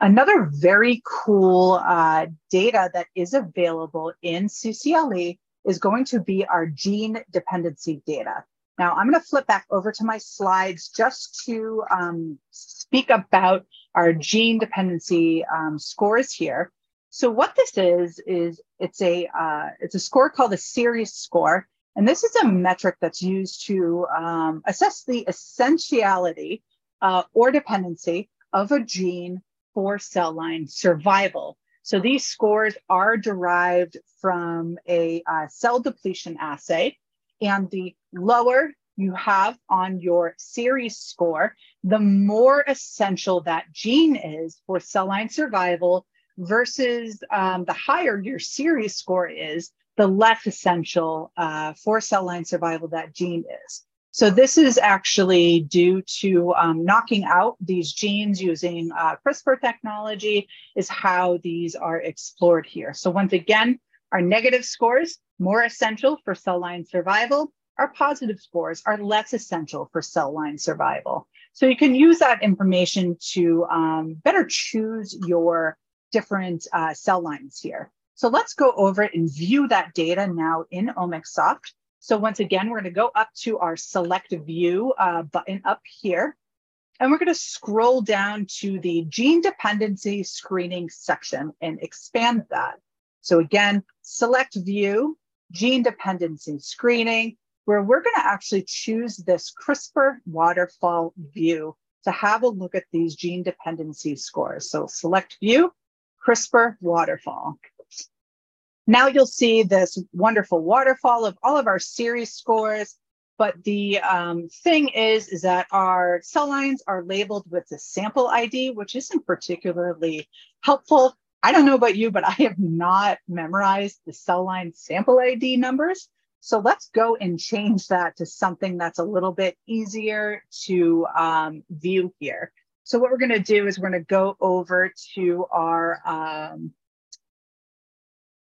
Another very cool uh, data that is available in CCLE is going to be our gene dependency data. Now I'm going to flip back over to my slides just to um, speak about our gene dependency um, scores here. So what this is is it's a uh, it's a score called a CERES score, and this is a metric that's used to um, assess the essentiality uh, or dependency of a gene for cell line survival. So these scores are derived from a uh, cell depletion assay, and the lower you have on your CERES score, the more essential that gene is for cell line survival versus um, the higher your CERES score is, the less essential uh, for cell line survival that gene is. So this is actually due to um, knocking out these genes using uh, CRISPR technology is how these are explored here. So once again, our negative scores, more essential for cell line survival. Our positive scores are less essential for cell line survival. So you can use that information to um, better choose your different uh, cell lines here. So let's go over and view that data now in OmicSoft. So once again, we're going to go up to our select view uh, button up here. And we're going to scroll down to the gene dependency screening section and expand that. So again, select view, gene dependency screening, where we're going to actually choose this CRISPR waterfall view to have a look at these gene dependency scores. So select view, CRISPR waterfall. Now you'll see this wonderful waterfall of all of our CERES scores. But the um, thing is, is that our cell lines are labeled with the sample ID, which isn't particularly helpful. I don't know about you, but I have not memorized the cell line sample ID numbers. So let's go and change that to something that's a little bit easier to um, view here. So what we're going to do is we're going to go over to our um,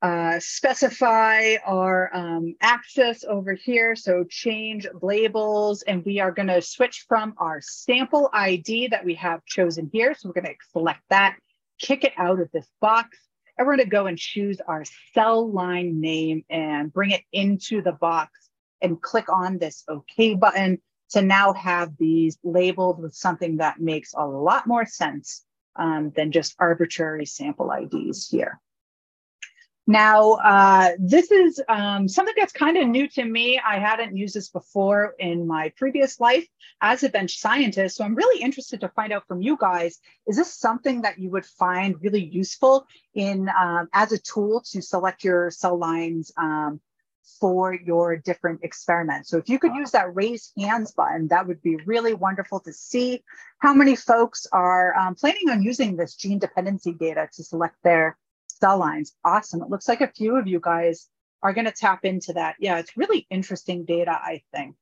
uh, specify our um, access over here. So change labels, and we are going to switch from our sample ID that we have chosen here. So we're going to select that, kick it out of this box, and we're going to go and choose our cell line name and bring it into the box and click on this OK button to now have these labeled with something that makes a lot more sense um, than just arbitrary sample IDs here. Now, uh, this is um, something that's kind of new to me. I hadn't used this before in my previous life as a bench scientist. So I'm really interested to find out from you guys, is this something that you would find really useful in um, as a tool to select your cell lines um, for your different experiments? So if you could use that raise hands button, that would be really wonderful to see how many folks are um, planning on using this gene dependency data to select their cell lines. Awesome. It looks like a few of you guys are going to tap into that. Yeah, it's really interesting data, I think.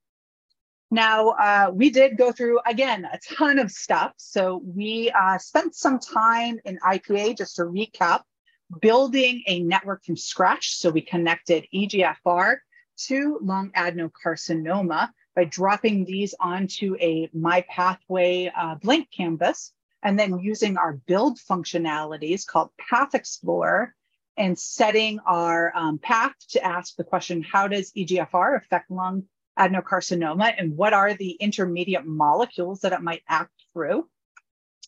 Now, uh, we did go through, again, a ton of stuff. So we uh, spent some time in IPA, just to recap, building a network from scratch. So we connected EGFR to lung adenocarcinoma by dropping these onto a MyPathway uh, blank canvas and then using our build functionalities called Path Explorer and setting our um, path to ask the question, how does EGFR affect lung adenocarcinoma and what are the intermediate molecules that it might act through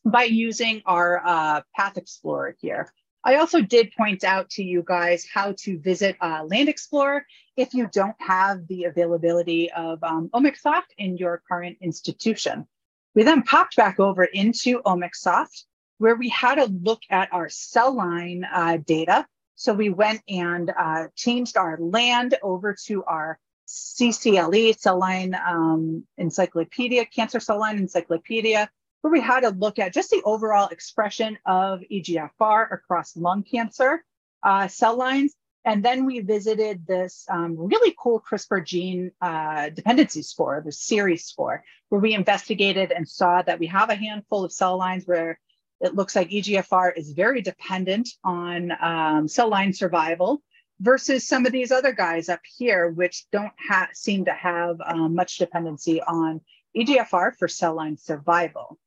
by using our uh, Path Explorer here. I also did point out to you guys how to visit uh, Land Explorer if you don't have the availability of um, OmicSoft in your current institution. We then popped back over into OmicSoft, where we had a look at our cell line uh, data. So we went and uh, changed our land over to our CCLE, Cell Line um, Encyclopedia, Cancer Cell Line Encyclopedia, where we had a look at just the overall expression of EGFR across lung cancer uh, cell lines. And then we visited this um, really cool CRISPR gene uh, dependency score, the CERES score, where we investigated and saw that we have a handful of cell lines where it looks like EGFR is very dependent on um, cell line survival versus some of these other guys up here, which don't seem to have um, much dependency on EGFR for cell line survival.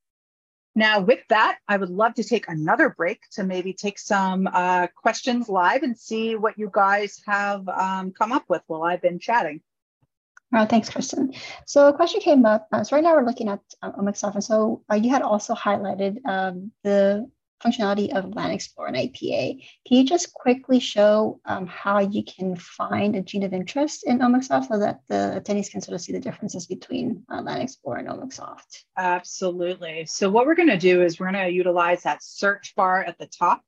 Now, with that, I would love to take another break to maybe take some uh, questions live and see what you guys have um, come up with while I've been chatting. Oh, thanks, Kristen. So a question came up. Uh, so right now we're looking at um, OmicSoft, and so uh, you had also highlighted um, the functionality of Land Explorer and IPA. Can you just quickly show um, how you can find a gene of interest in OmicSoft so that the attendees can sort of see the differences between uh, Land Explorer and OmicSoft? Absolutely. So what we're going to do is we're going to utilize that search bar at the top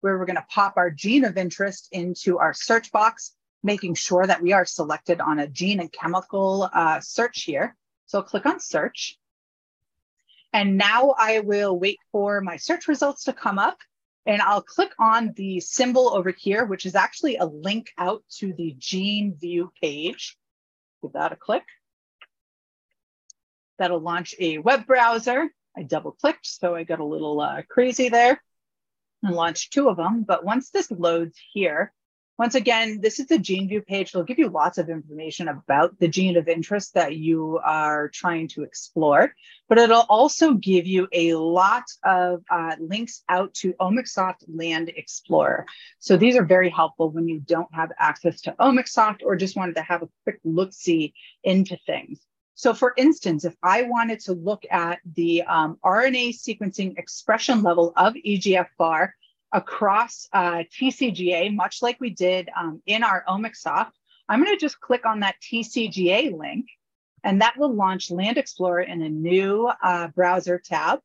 where we're going to pop our gene of interest into our search box, making sure that we are selected on a gene and chemical uh, search here. So click on search. And now I will wait for my search results to come up and I'll click on the symbol over here, which is actually a link out to the gene view page. Give that a click. That'll launch a web browser. I double clicked, so I got a little uh, crazy there and launch two of them. But once this loads here, once again, this is the gene view page. It'll give you lots of information about the gene of interest that you are trying to explore, but it'll also give you a lot of uh, links out to OmicSoft Land Explorer. So these are very helpful when you don't have access to OmicSoft or just wanted to have a quick look-see into things. So for instance, if I wanted to look at the um, RNA sequencing expression level of EGFR across uh, TCGA, much like we did um, in our OmicSoft, I'm going to just click on that TCGA link, and that will launch Land Explorer in a new uh, browser tab.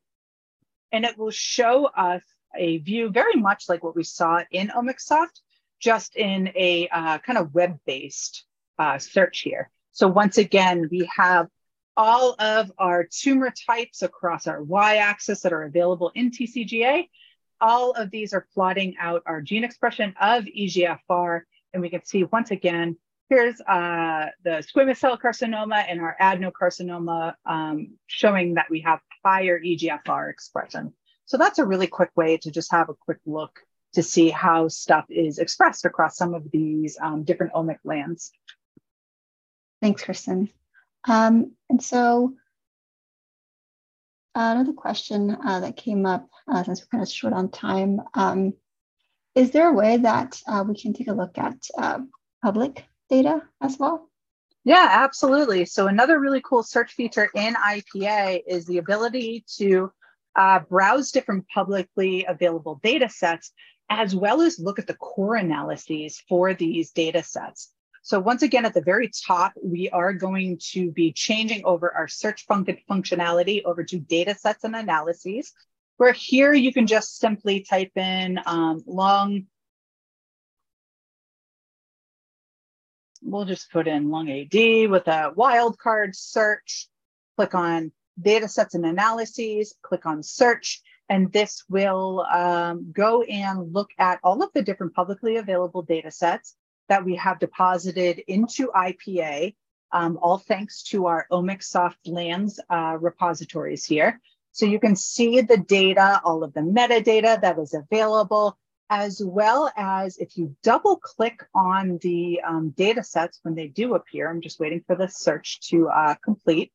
And it will show us a view very much like what we saw in OmicSoft, just in a uh, kind of web-based uh, search here. So once again, we have all of our tumor types across our y-axis that are available in TCGA, all of these are plotting out our gene expression of EGFR. And we can see once again, here's uh, the squamous cell carcinoma and our adenocarcinoma um, showing that we have higher EGFR expression. So that's a really quick way to just have a quick look to see how stuff is expressed across some of these um, different omic lands. Thanks, Kristen. Um, and so another question uh, that came up uh, since we're kind of short on time. Um, is there a way that uh, we can take a look at uh, public data as well? Yeah, absolutely. So another really cool search feature in IPA is the ability to uh, browse different publicly available data sets, as well as look at the core analyses for these data sets. So once again, at the very top, we are going to be changing over our search function functionality over to data sets and analyses, where here you can just simply type in um, long, we'll just put in lung AD with a wildcard search, click on data sets and analyses, click on search, and this will um, go and look at all of the different publicly available data sets that we have deposited into IPA, um, all thanks to our OmicSoft Lands uh, repositories here. So you can see the data, all of the metadata that is available, as well as if you double click on the um, data sets when they do appear, I'm just waiting for the search to uh, complete.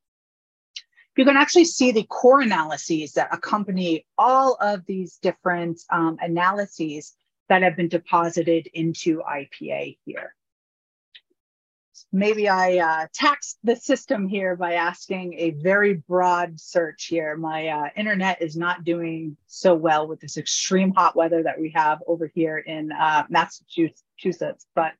You can actually see the core analyses that accompany all of these different um, analyses that have been deposited into IPA here. Maybe I uh, taxed the system here by asking a very broad search here. My uh, internet is not doing so well with this extreme hot weather that we have over here in uh, Massachusetts, but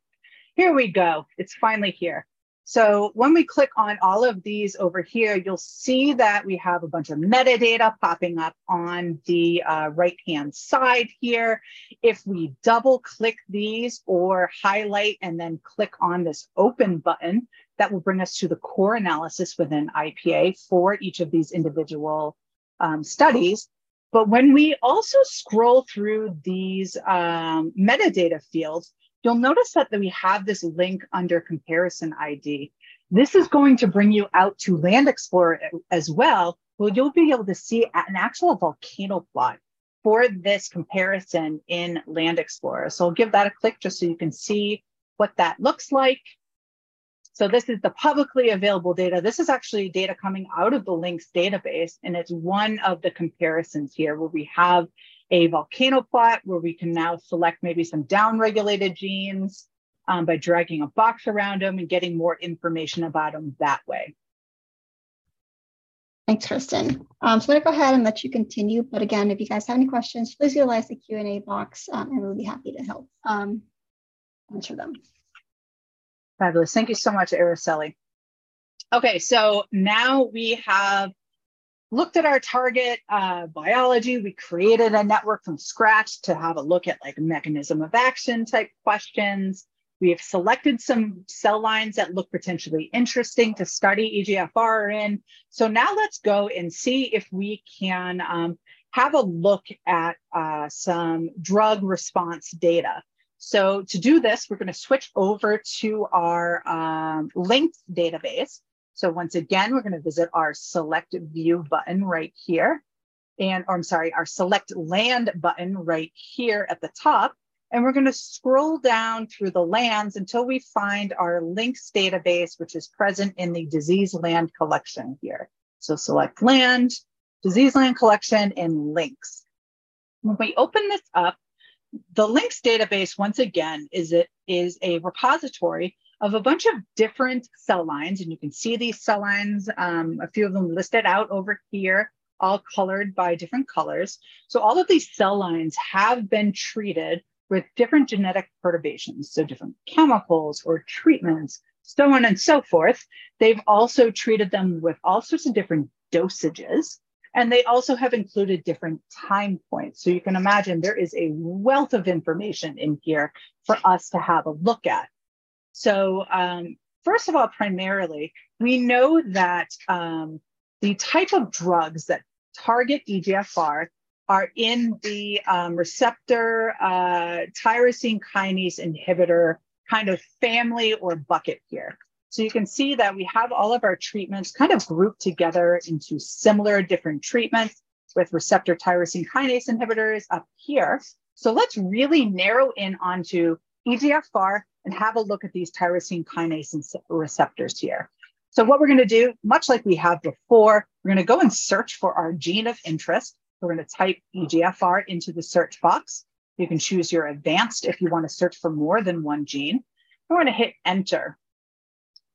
here we go. It's finally here. So when we click on all of these over here, you'll see that we have a bunch of metadata popping up on the uh, right-hand side here. If we double click these or highlight and then click on this open button, that will bring us to the core analysis within IPA for each of these individual um, studies. But when we also scroll through these um, metadata fields, you'll notice that we have this link under comparison ID. This is going to bring you out to Land Explorer as well, where you'll be able to see an actual volcano plot for this comparison in Land Explorer. So I'll give that a click just so you can see what that looks like. So this is the publicly available data. This is actually data coming out of the LINCS database, and it's one of the comparisons here where we have a volcano plot where we can now select maybe some downregulated genes um, by dragging a box around them and getting more information about them that way. Thanks, Kristen. Um, so I'm going to go ahead and let you continue. But again, if you guys have any questions, please utilize the Q&A box um, and we'll be happy to help um, answer them. Fabulous. Thank you so much, Araceli. Okay, so now we have looked at our target uh, biology. We created a network from scratch to have a look at like mechanism of action type questions. We have selected some cell lines that look potentially interesting to study EGFR in. So now let's go and see if we can um, have a look at uh, some drug response data. So to do this, we're going to switch over to our um, LINCS database. So once again, we're going to visit our select view button right here. And, or I'm sorry, our select land button right here at the top. And we're going to scroll down through the lands until we find our LINCS database, which is present in the disease land collection here. So select land, disease land collection, and LINCS. When we open this up, the LINCS database, once again, is, it, is a repository of a bunch of different cell lines. And you can see these cell lines, um, a few of them listed out over here, all colored by different colors. So all of these cell lines have been treated with different genetic perturbations, so different chemicals or treatments, so on and so forth. They've also treated them with all sorts of different dosages. And they also have included different time points. So you can imagine there is a wealth of information in here for us to have a look at. So, um, first of all, primarily, we know that um, the type of drugs that target EGFR are in the um, receptor uh, tyrosine kinase inhibitor kind of family or bucket here. So you can see that we have all of our treatments kind of grouped together into similar different treatments with receptor tyrosine kinase inhibitors up here. So let's really narrow in onto EGFR and have a look at these tyrosine kinase receptors here. So what we're going to do, much like we have before, we're going to go and search for our gene of interest. We're going to type EGFR into the search box. You can choose your advanced if you want to search for more than one gene. We're going to hit enter.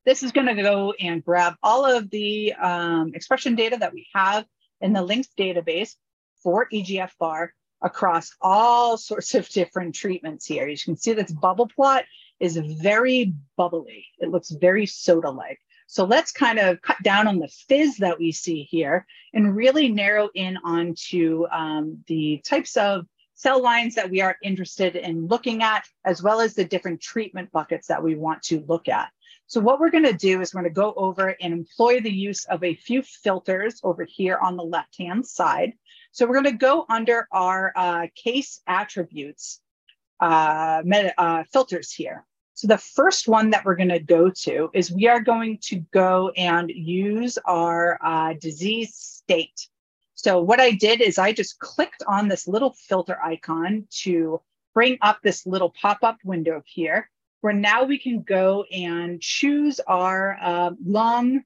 This is going to go and grab all of the um, expression data that we have in the LINCS database for EGFR across all sorts of different treatments here. You can see this bubble plot is very bubbly. It looks very soda-like. So let's kind of cut down on the fizz that we see here and really narrow in onto um, the types of cell lines that we are interested in looking at, as well as the different treatment buckets that we want to look at. So what we're gonna do is we're gonna go over and employ the use of a few filters over here on the left-hand side. So we're gonna go under our uh, case attributes uh, uh, filters here. So the first one that we're going to go to is we are going to go and use our uh, disease state. So what I did is I just clicked on this little filter icon to bring up this little pop-up window here, where now we can go and choose our uh, lung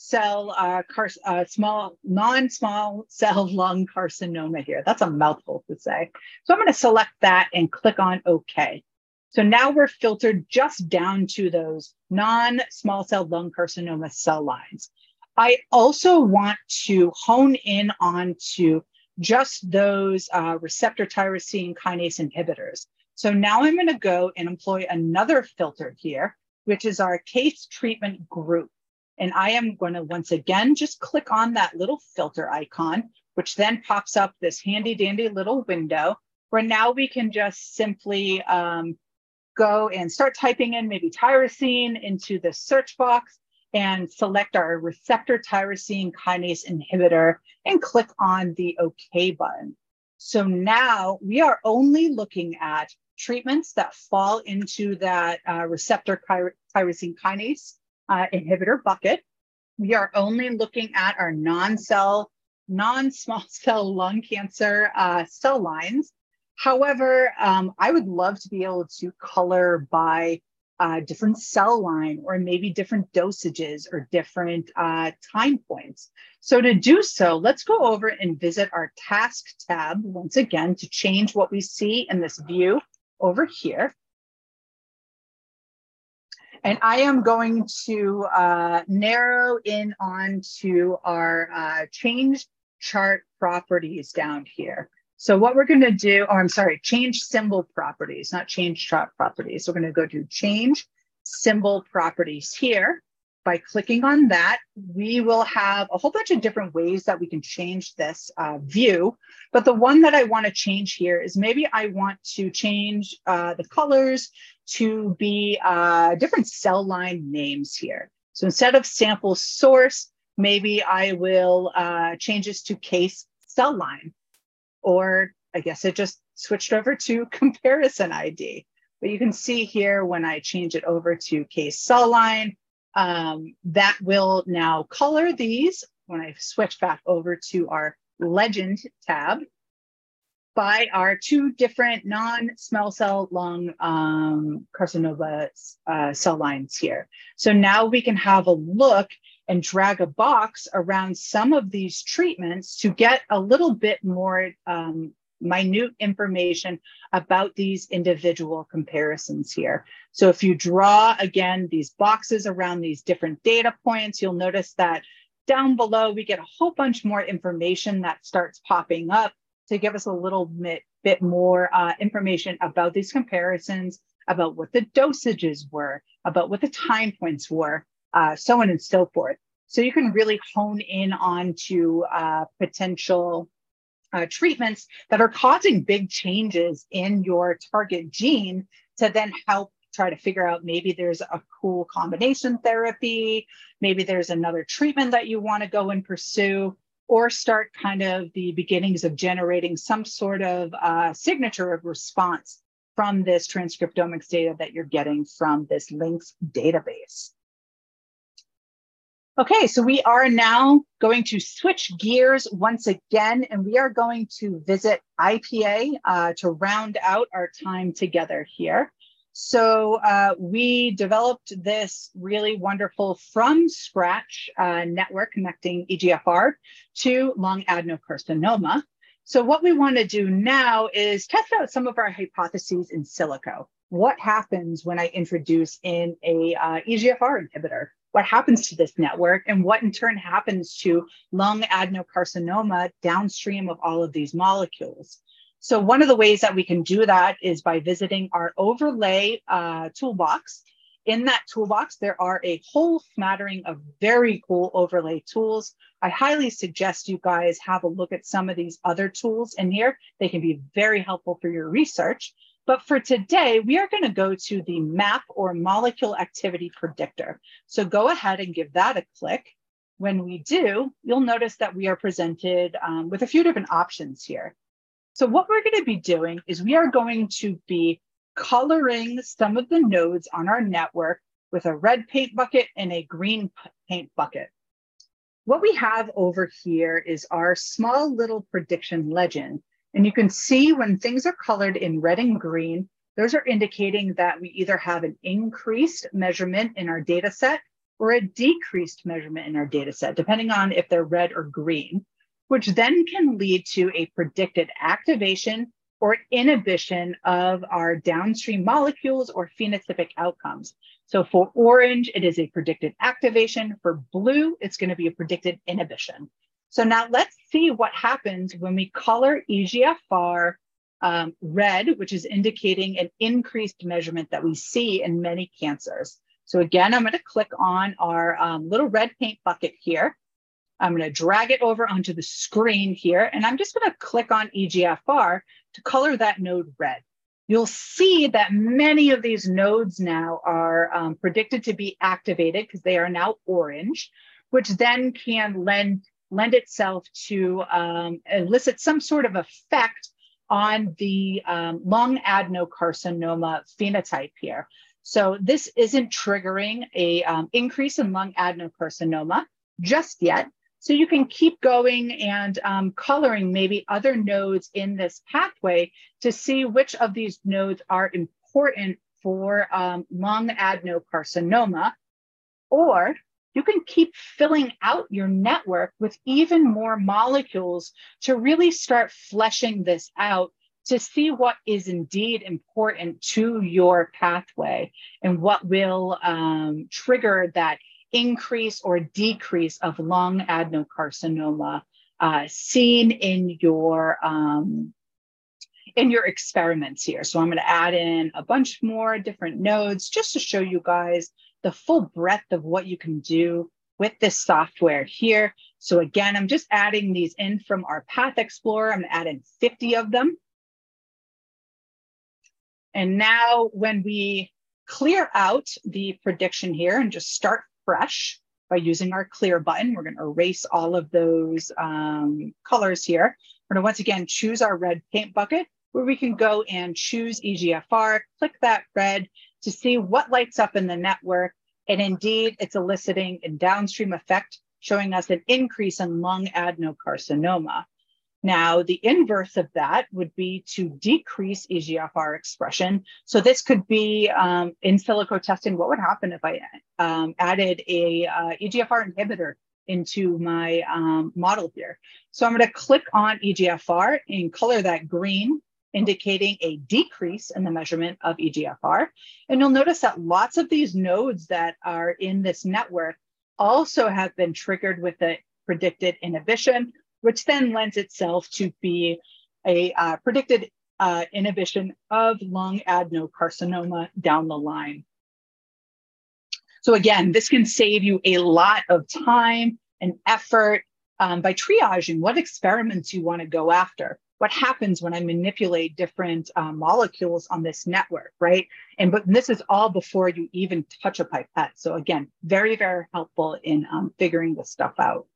cell uh, car- uh, small non-small cell lung carcinoma here. That's a mouthful to say. So I'm going to select that and click on OK. So now we're filtered just down to those non-small cell lung carcinoma cell lines. I also want to hone in on to just those uh, receptor tyrosine kinase inhibitors. So now I'm going to go and employ another filter here, which is our case treatment group. And I am going to once again just click on that little filter icon, which then pops up this handy dandy little window where now we can just simply um, go and start typing in maybe tyrosine into the search box and select our receptor tyrosine kinase inhibitor and click on the OK button. So now we are only looking at treatments that fall into that uh, receptor tyrosine kinase uh, inhibitor bucket. We are only looking at our non-cell, non-small cell lung cancer uh, cell lines However, um, I would love to be able to color by uh, different cell line or maybe different dosages or different uh, time points. So to do so, let's go over and visit our task tab once again to change what we see in this view over here. And I am going to uh, narrow in onto our uh, change chart properties down here. So what we're going to do, oh, I'm sorry, change symbol properties, not change chart properties. We're going to go to change symbol properties here. By clicking on that, we will have a whole bunch of different ways that we can change this uh, view. But the one that I want to change here is maybe I want to change uh, the colors to be uh, different cell line names here. So instead of sample source, maybe I will uh, change this to case cell line, or I guess it just switched over to comparison ID. But you can see here when I change it over to case cell line, um, that will now color these when I switch back over to our legend tab by our two different non-small cell lung um, carcinoma uh, cell lines here. So now we can have a look and drag a box around some of these treatments to get a little bit more um, minute information about these individual comparisons here. So if you draw, again, these boxes around these different data points, you'll notice that down below, we get a whole bunch more information that starts popping up to give us a little bit, bit more uh, information about these comparisons, about what the dosages were, about what the time points were, uh, so on and so forth. So you can really hone in on to uh, potential uh, treatments that are causing big changes in your target gene to then help try to figure out maybe there's a cool combination therapy, maybe there's another treatment that you want to go and pursue or start kind of the beginnings of generating some sort of uh, signature of response from this transcriptomics data that you're getting from this LINCS database. Okay, so we are now going to switch gears once again, and we are going to visit IPA uh, to round out our time together here. So uh, we developed this really wonderful from scratch uh, network connecting EGFR to lung adenocarcinoma. So what we want to do now is test out some of our hypotheses in silico. What happens when I introduce in a uh, EGFR inhibitor? What happens to this network and what in turn happens to lung adenocarcinoma downstream of all of these molecules? So one of the ways that we can do that is by visiting our overlay uh, toolbox. In that toolbox, there are a whole smattering of very cool overlay tools. I highly suggest you guys have a look at some of these other tools in here. They can be very helpful for your research. But for today, we are going to go to the map or molecule activity predictor. So go ahead and give that a click. When we do, you'll notice that we are presented um, with a few different options here. So what we're going to be doing is we are going to be coloring some of the nodes on our network with a red paint bucket and a green paint bucket. What we have over here is our small little prediction legend. And you can see when things are colored in red and green, those are indicating that we either have an increased measurement in our data set or a decreased measurement in our data set, depending on if they're red or green which then can lead to a predicted activation or inhibition of our downstream molecules or phenotypic outcomes. So for orange, it is a predicted activation. For blue, it's going to be a predicted inhibition. So now let's see what happens when we color EGFR um, red, which is indicating an increased measurement that we see in many cancers. So again, I'm going to click on our um, little red paint bucket here. I'm going to drag it over onto the screen here, and I'm just going to click on EGFR to color that node red. You'll see that many of these nodes now are um, predicted to be activated because they are now orange, which then can lend, lend itself to um, elicit some sort of effect on the um, lung adenocarcinoma phenotype here. So this isn't triggering a um, increase in lung adenocarcinoma just yet, so you can keep going and um, coloring maybe other nodes in this pathway to see which of these nodes are important for um, lung adenocarcinoma. Or you can keep filling out your network with even more molecules to really start fleshing this out to see what is indeed important to your pathway and what will um, trigger that increase or decrease of lung adenocarcinoma uh, seen in your um, in your experiments here. So I'm going to add in a bunch more different nodes just to show you guys the full breadth of what you can do with this software here. So again, I'm just adding these in from our Path Explorer. I'm adding 50 of them. And now when we clear out the prediction here and just start fresh by using our clear button, we're gonna erase all of those um, colors here. We're gonna once again choose our red paint bucket where we can go and choose EGFR, click that red to see what lights up in the network. And indeed, it's eliciting a downstream effect, showing us an increase in lung adenocarcinoma. Now, the inverse of that would be to decrease EGFR expression. So this could be um, in silico testing. What would happen if I um, added a uh, EGFR inhibitor into my um, model here? So I'm going to click on EGFR and color that green indicating a decrease in the measurement of EGFR. And you'll notice that lots of these nodes that are in this network also have been triggered with the predicted inhibition, which then lends itself to be a uh, predicted uh, inhibition of lung adenocarcinoma down the line. So again, this can save you a lot of time and effort um, by triaging what experiments you want to go after what happens when I manipulate different uh, molecules on this network, right? And but this is all before you even touch a pipette. So again, very, very helpful in um, figuring this stuff out.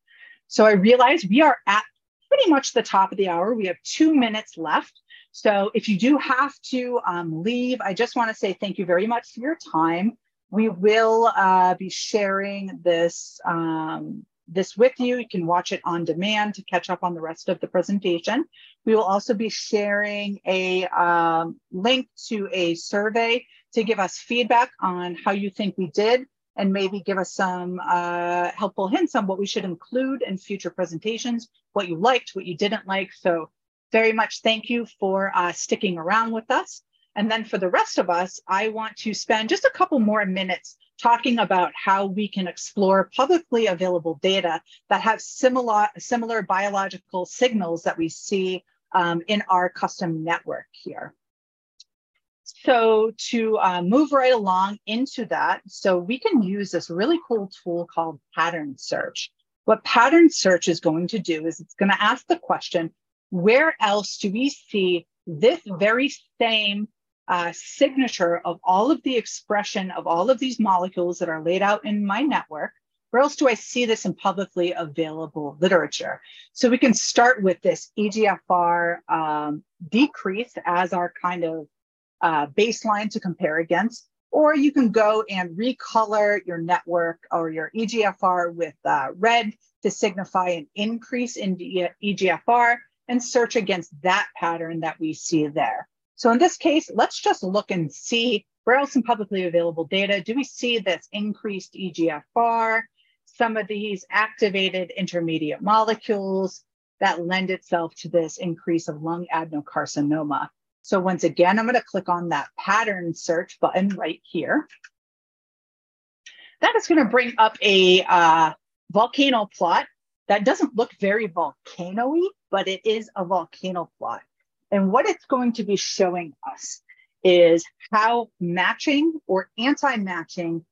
So I realize we are at pretty much the top of the hour. We have two minutes left. So if you do have to um, leave, I just want to say thank you very much for your time. We will uh, be sharing this um, this with you. You can watch it on demand to catch up on the rest of the presentation. We will also be sharing a um, link to a survey to give us feedback on how you think we did and maybe give us some uh, helpful hints on what we should include in future presentations, what you liked, what you didn't like. So very much thank you for uh, sticking around with us. And then for the rest of us, I want to spend just a couple more minutes talking about how we can explore publicly available data that have similar, similar biological signals that we see um, in our custom network here. So to uh, move right along into that, so we can use this really cool tool called pattern search. What pattern search is going to do is it's going to ask the question, where else do we see this very same uh, signature of all of the expression of all of these molecules that are laid out in my network? Where else do I see this in publicly available literature? So we can start with this EGFR um, decrease as our kind of uh, baseline to compare against, or you can go and recolor your network or your EGFR with uh, red to signify an increase in EGFR and search against that pattern that we see there. So in this case, let's just look and see where else in publicly available data do we see this increased EGFR, some of these activated intermediate molecules that lend itself to this increase of lung adenocarcinoma. So once again, I'm going to click on that pattern search button right here. That is going to bring up a uh, volcano plot that doesn't look very volcano-y, but it is a volcano plot. And what it's going to be showing us is how matching or anti-matching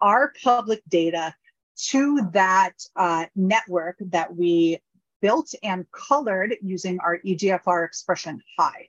our public data to that uh, network that we built and colored using our EGFR expression high.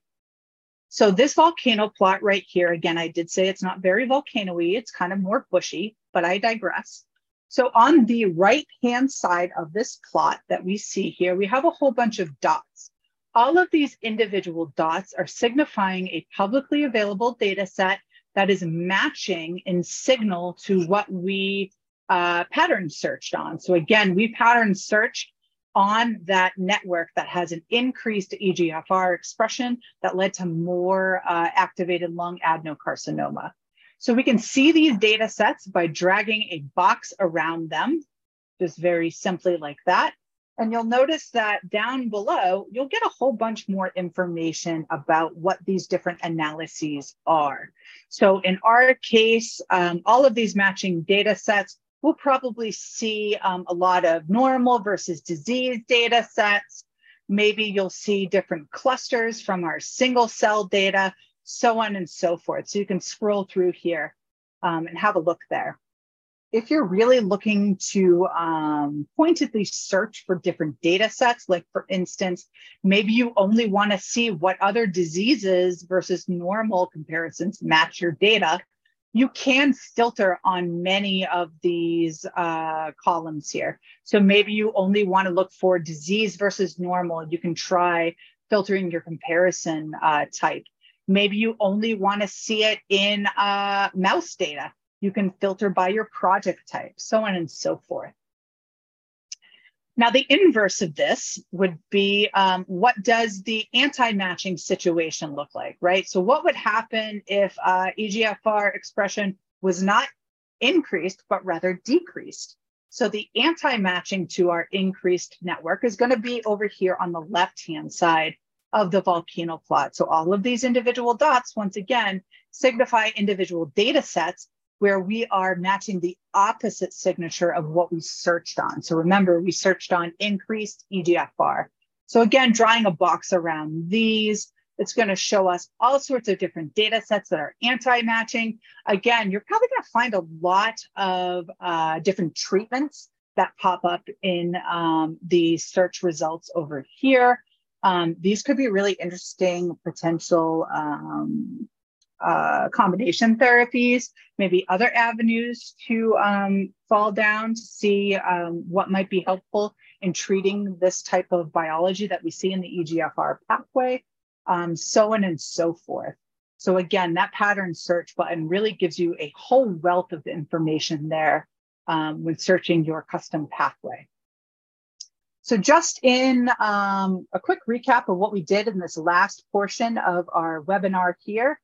So this volcano plot right here, again, I did say it's not very volcano-y, it's kind of more bushy, but I digress. So on the right-hand side of this plot that we see here, we have a whole bunch of dots. All of these individual dots are signifying a publicly available data set that is matching in signal to what we uh, pattern searched on. So again, we pattern search on that network that has an increased EGFR expression that led to more uh, activated lung adenocarcinoma. So we can see these data sets by dragging a box around them, just very simply like that. And you'll notice that down below, you'll get a whole bunch more information about what these different analyses are. So in our case, um, all of these matching data sets, we'll probably see um, a lot of normal versus disease data sets. Maybe you'll see different clusters from our single cell data, so on and so forth. So you can scroll through here um, and have a look there if you're really looking to um, pointedly search for different data sets, like for instance, maybe you only want to see what other diseases versus normal comparisons match your data, you can filter on many of these uh, columns here. So maybe you only want to look for disease versus normal. You can try filtering your comparison uh, type. Maybe you only want to see it in uh, mouse data. You can filter by your project type, so on and so forth. Now, the inverse of this would be um, what does the anti-matching situation look like, right? So what would happen if uh, EGFR expression was not increased, but rather decreased? So the anti-matching to our increased network is going to be over here on the left-hand side of the volcano plot. So all of these individual dots, once again, signify individual data sets where we are matching the opposite signature of what we searched on. So remember, we searched on increased EGFR. So again, drawing a box around these, it's going to show us all sorts of different data sets that are anti-matching. Again, you're probably going to find a lot of uh, different treatments that pop up in um, the search results over here. Um, these could be really interesting potential um, uh, combination therapies, maybe other avenues to um, fall down to see um, what might be helpful in treating this type of biology that we see in the EGFR pathway, um, so on and so forth. So again, that pattern search button really gives you a whole wealth of information there um, when searching your custom pathway. So just in um, a quick recap of what we did in this last portion of our webinar here,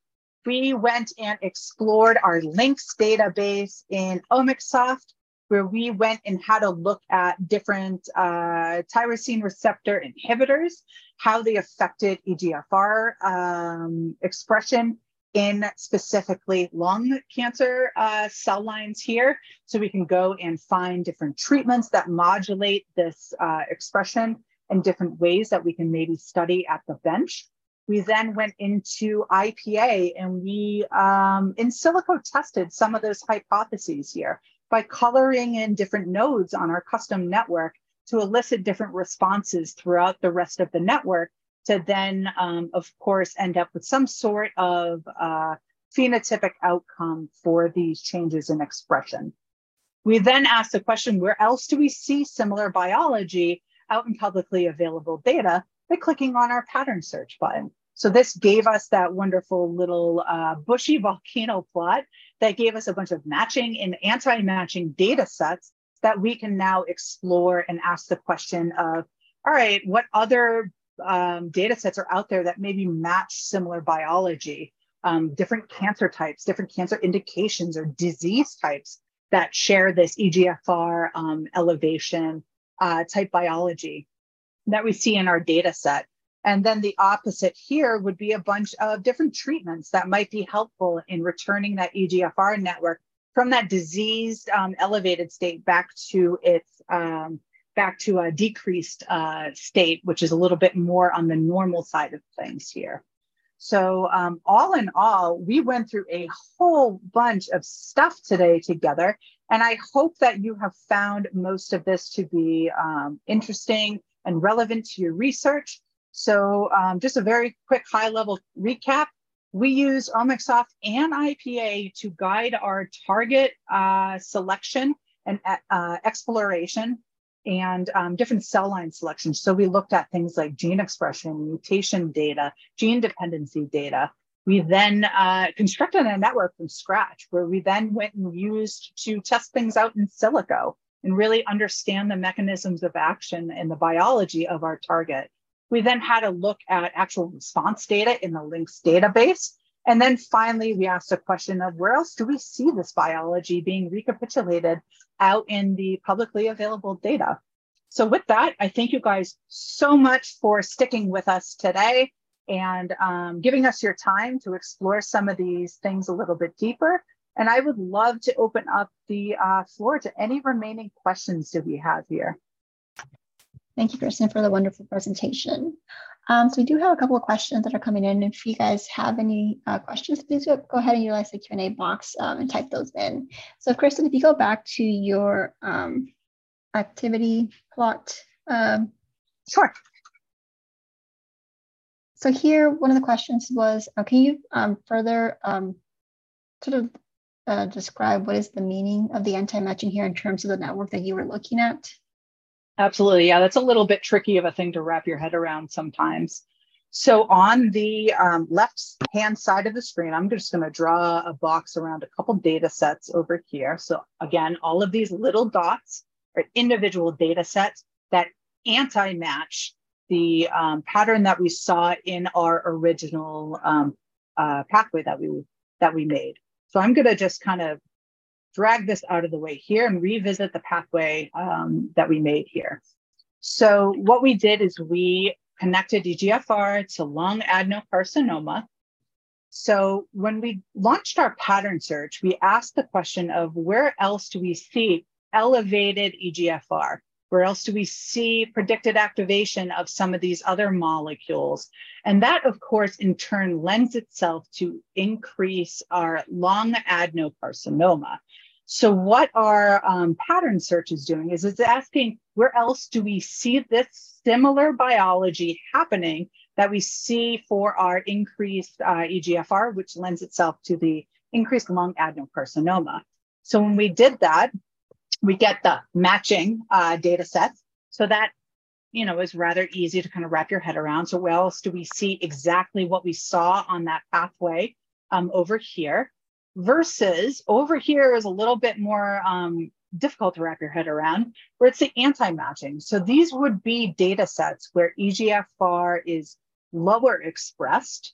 we went and explored our LINCS database in OmicSoft, where we went and had a look at different uh, tyrosine receptor inhibitors, how they affected EGFR um, expression in specifically lung cancer uh, cell lines here. So we can go and find different treatments that modulate this uh, expression in different ways that we can maybe study at the bench. We then went into IPA and we um, in silico tested some of those hypotheses here by coloring in different nodes on our custom network to elicit different responses throughout the rest of the network to then, um, of course, end up with some sort of uh, phenotypic outcome for these changes in expression. We then asked the question, where else do we see similar biology out in publicly available data by clicking on our pattern search button. So this gave us that wonderful little uh, bushy volcano plot that gave us a bunch of matching and anti-matching data sets that we can now explore and ask the question of, all right, what other um, data sets are out there that maybe match similar biology, um, different cancer types, different cancer indications or disease types that share this EGFR um, elevation uh, type biology that we see in our data set. And then the opposite here would be a bunch of different treatments that might be helpful in returning that EGFR network from that diseased um, elevated state back to its um, back to a decreased uh, state, which is a little bit more on the normal side of things here. So um, all in all, we went through a whole bunch of stuff today together, and I hope that you have found most of this to be um, interesting and relevant to your research. So um, just a very quick high level recap. We use OmicSoft and IPA to guide our target uh, selection and uh, exploration and um, different cell line selections. So we looked at things like gene expression, mutation data, gene dependency data. We then uh, constructed a network from scratch where we then went and used to test things out in silico and really understand the mechanisms of action and the biology of our target. We then had a look at actual response data in the LINCS database. And then finally, we asked a question of where else do we see this biology being recapitulated out in the publicly available data? So with that, I thank you guys so much for sticking with us today and um, giving us your time to explore some of these things a little bit deeper. And I would love to open up the uh, floor to any remaining questions that we have here. Thank you, Kristen, for the wonderful presentation. Um, so we do have a couple of questions that are coming in. If you guys have any uh, questions, please go, go, ahead and utilize the Q&A box um, and type those in. So Kristen, if you go back to your um, activity plot. Um, sure. So here, one of the questions was, uh, can you um, further um, sort of uh, describe what is the meaning of the anti-matching here in terms of the network that you were looking at? Absolutely. Yeah, that's a little bit tricky of a thing to wrap your head around sometimes. So on the um, left hand side of the screen, I'm just going to draw a box around a couple data sets over here. So again, all of these little dots are individual data sets that anti-match the um, pattern that we saw in our original um, uh, pathway that we that we made. So I'm going to just kind of drag this out of the way here and revisit the pathway um, that we made here. So what we did is we connected EGFR to lung adenocarcinoma. So when we launched our pattern search, we asked the question of where else do we see elevated EGFR? Where else do we see predicted activation of some of these other molecules? And that, of course, in turn lends itself to increase our lung adenocarcinoma. So, what our um, pattern search is doing is it's asking where else do we see this similar biology happening that we see for our increased uh, EGFR, which lends itself to the increased lung adenocarcinoma. So, when we did that, we get the matching uh, data sets. So that, you know, is rather easy to kind of wrap your head around. So where else do we see exactly what we saw on that pathway um, over here versus over here is a little bit more um, difficult to wrap your head around, where it's the anti-matching. So these would be data sets where EGFR is lower expressed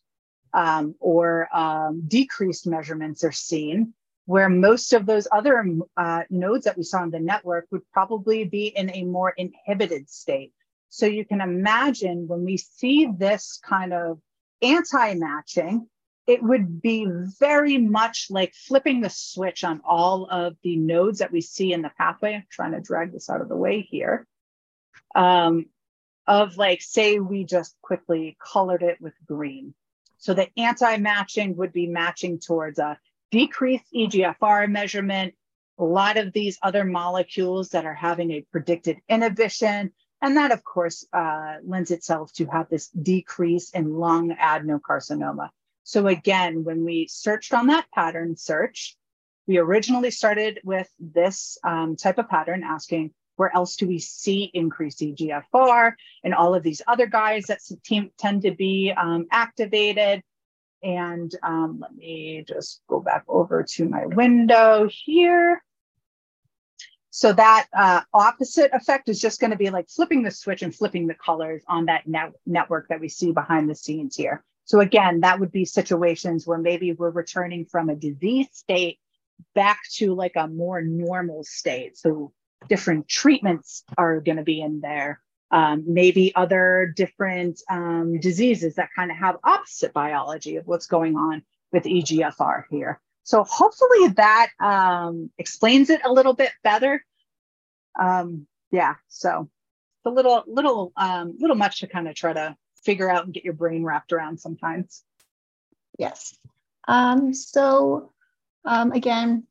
um, or um, decreased measurements are seen where most of those other uh, nodes that we saw in the network would probably be in a more inhibited state. So you can imagine when we see this kind of anti-matching, it would be very much like flipping the switch on all of the nodes that we see in the pathway. I'm trying to drag this out of the way here. Um, of like, say we just quickly colored it with green. So the anti-matching would be matching towards a decreased EGFR measurement, a lot of these other molecules that are having a predicted inhibition. And that, of course, uh, lends itself to have this decrease in lung adenocarcinoma. So, again, when we searched on that pattern search, we originally started with this um, type of pattern asking, where else do we see increased EGFR and all of these other guys that tend to be um, activated? And um, let me just go back over to my window here. So that uh, opposite effect is just going to be like flipping the switch and flipping the colors on that net network that we see behind the scenes here. So again, that would be situations where maybe we're returning from a disease state back to like a more normal state. So different treatments are going to be in there um, maybe other different um, diseases that kind of have opposite biology of what's going on with EGFR here. So hopefully that um, explains it a little bit better. Um, yeah, so it's a little, little, um, little much to kind of try to figure out and get your brain wrapped around sometimes. Yes. Um, so again,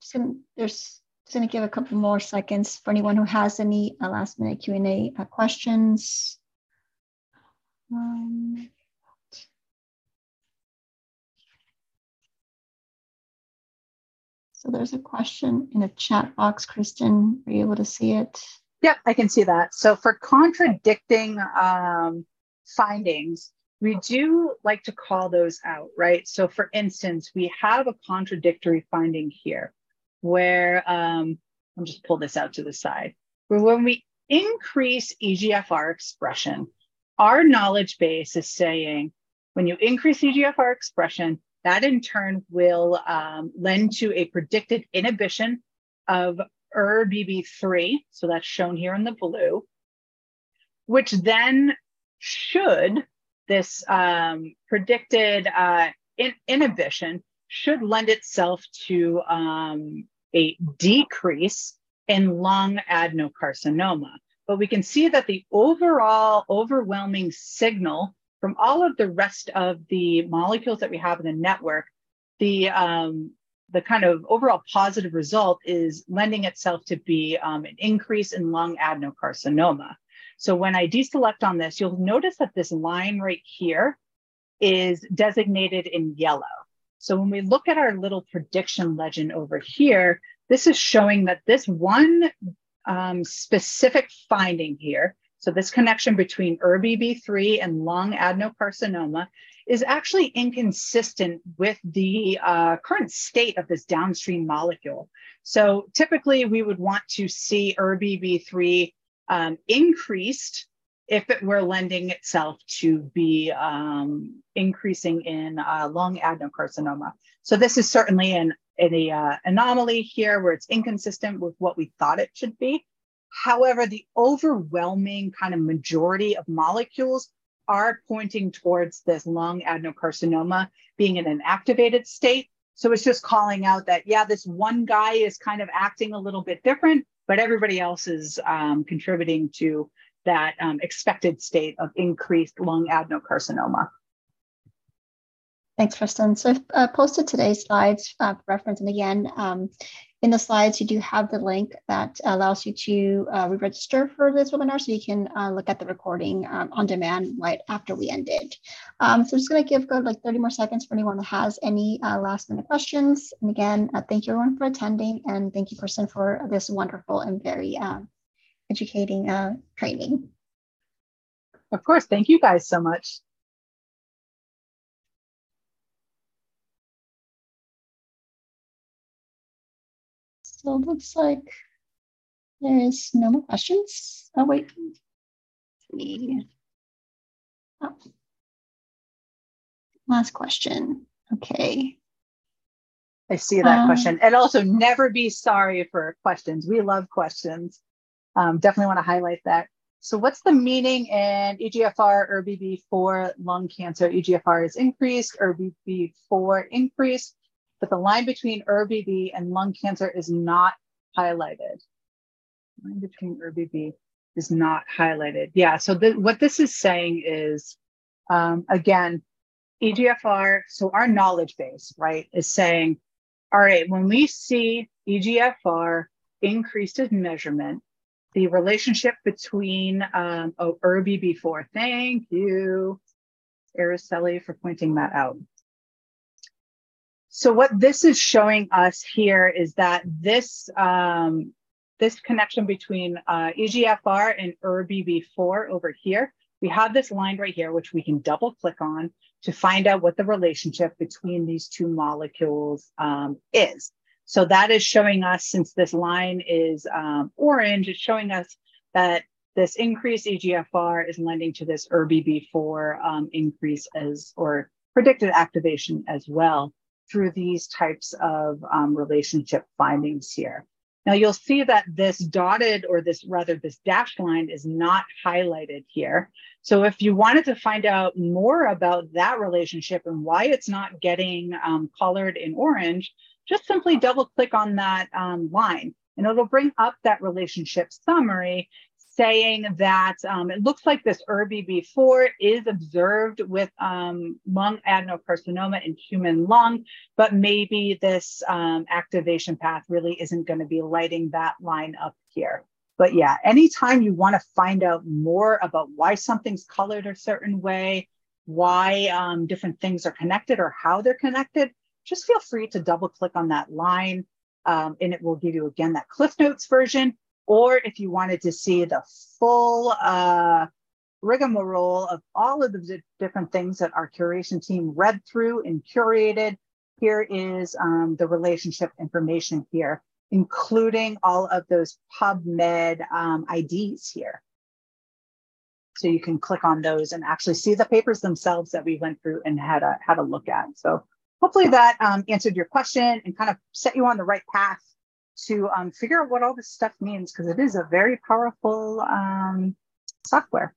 there's just going to give a couple more seconds for anyone who has any uh, last minute Q&A uh, questions. Um, so there's a question in a chat box. Kristen, are you able to see it? Yep, I can see that. So for contradicting um, findings, we do like to call those out, right? So for instance, we have a contradictory finding here where um, I'll just pull this out to the side, where when we increase EGFR expression, our knowledge base is saying when you increase EGFR expression, that in turn will um, lend to a predicted inhibition of ERBB3. So that's shown here in the blue. which then should this um, predicted uh, in- inhibition should lend itself to um, a decrease in lung adenocarcinoma. But we can see that the overall overwhelming signal from all of the rest of the molecules that we have in the network, the um, the kind of overall positive result is lending itself to be um, an increase in lung adenocarcinoma. So when I deselect on this, you'll notice that this line right here is designated in yellow. So when we look at our little prediction legend over here, this is showing that this one um, specific finding here, so this connection between ERBB3 and lung adenocarcinoma is actually inconsistent with the uh, current state of this downstream molecule. So typically we would want to see ERBB3 um, increased if it were lending itself to be um, increasing in uh, lung adenocarcinoma. So this is certainly an, an uh, anomaly here where it's inconsistent with what we thought it should be. However, the overwhelming kind of majority of molecules are pointing towards this lung adenocarcinoma being in an activated state. So it's just calling out that, yeah, this one guy is kind of acting a little bit different, but everybody else is um, contributing to that um, expected state of increased lung adenocarcinoma. Thanks, Kristen. So I've uh, posted today's slides uh, for reference. And again, um, in the slides, you do have the link that allows you to uh, re-register for this webinar so you can uh, look at the recording um, on demand right after we ended. Um, so I'm just going to give like 30 more seconds for anyone that has any uh, last minute questions. And again, uh, thank you everyone for attending and thank you, Kristen, for this wonderful and very educating training. Of course. Thank you guys so much. So it looks like there's no more questions. Oh, wait. Oh. Last question. Okay. I see that um, question. And also, never be sorry for questions. We love questions. Um, definitely want to highlight that. So, what's the meaning in EGFR or ERBB4 lung cancer? EGFR is increased, ERBB4 increased but the line between ERBB and lung cancer is not highlighted. Line between ERBB is not highlighted. Yeah, so the, what this is saying is, um, again, EGFR, so our knowledge base, right, is saying, all right, when we see EGFR increased in measurement, the relationship between um, oh, ERBB4, thank you, Araceli, for pointing that out. So what this is showing us here is that this um, this connection between uh, EGFR and ERBB4 over here, we have this line right here, which we can double click on to find out what the relationship between these two molecules um, is. So that is showing us, since this line is um, orange, it's showing us that this increased EGFR is lending to this ERBB4 um, increase as, or predicted activation as well through these types of um, relationship findings here. Now you'll see that this dotted or this rather this dashed line is not highlighted here. So if you wanted to find out more about that relationship and why it's not getting um, colored in orange, just simply double click on that um, line and it'll bring up that relationship summary saying that um, it looks like this ERBB4 is observed with um, lung adenocarcinoma in human lung, but maybe this um, activation path really isn't going to be lighting that line up here. But yeah, anytime you want to find out more about why something's colored a certain way, why um, different things are connected or how they're connected, just feel free to double click on that line um, and it will give you again that Cliff Notes version or if you wanted to see the full uh, rigmarole of all of the different things that our curation team read through and curated, here is um, the relationship information here, including all of those PubMed um, IDs here. So you can click on those and actually see the papers themselves that we went through and had a, had a look at. So hopefully that um, answered your question and kind of set you on the right path to um, figure out what all this stuff means because it is a very powerful um, software.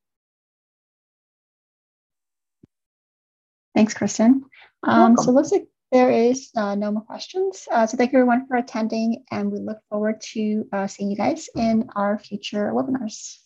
Thanks, Kristen. Um, so looks like there is uh, no more questions. Uh, so thank you everyone for attending and we look forward to uh, seeing you guys in our future webinars.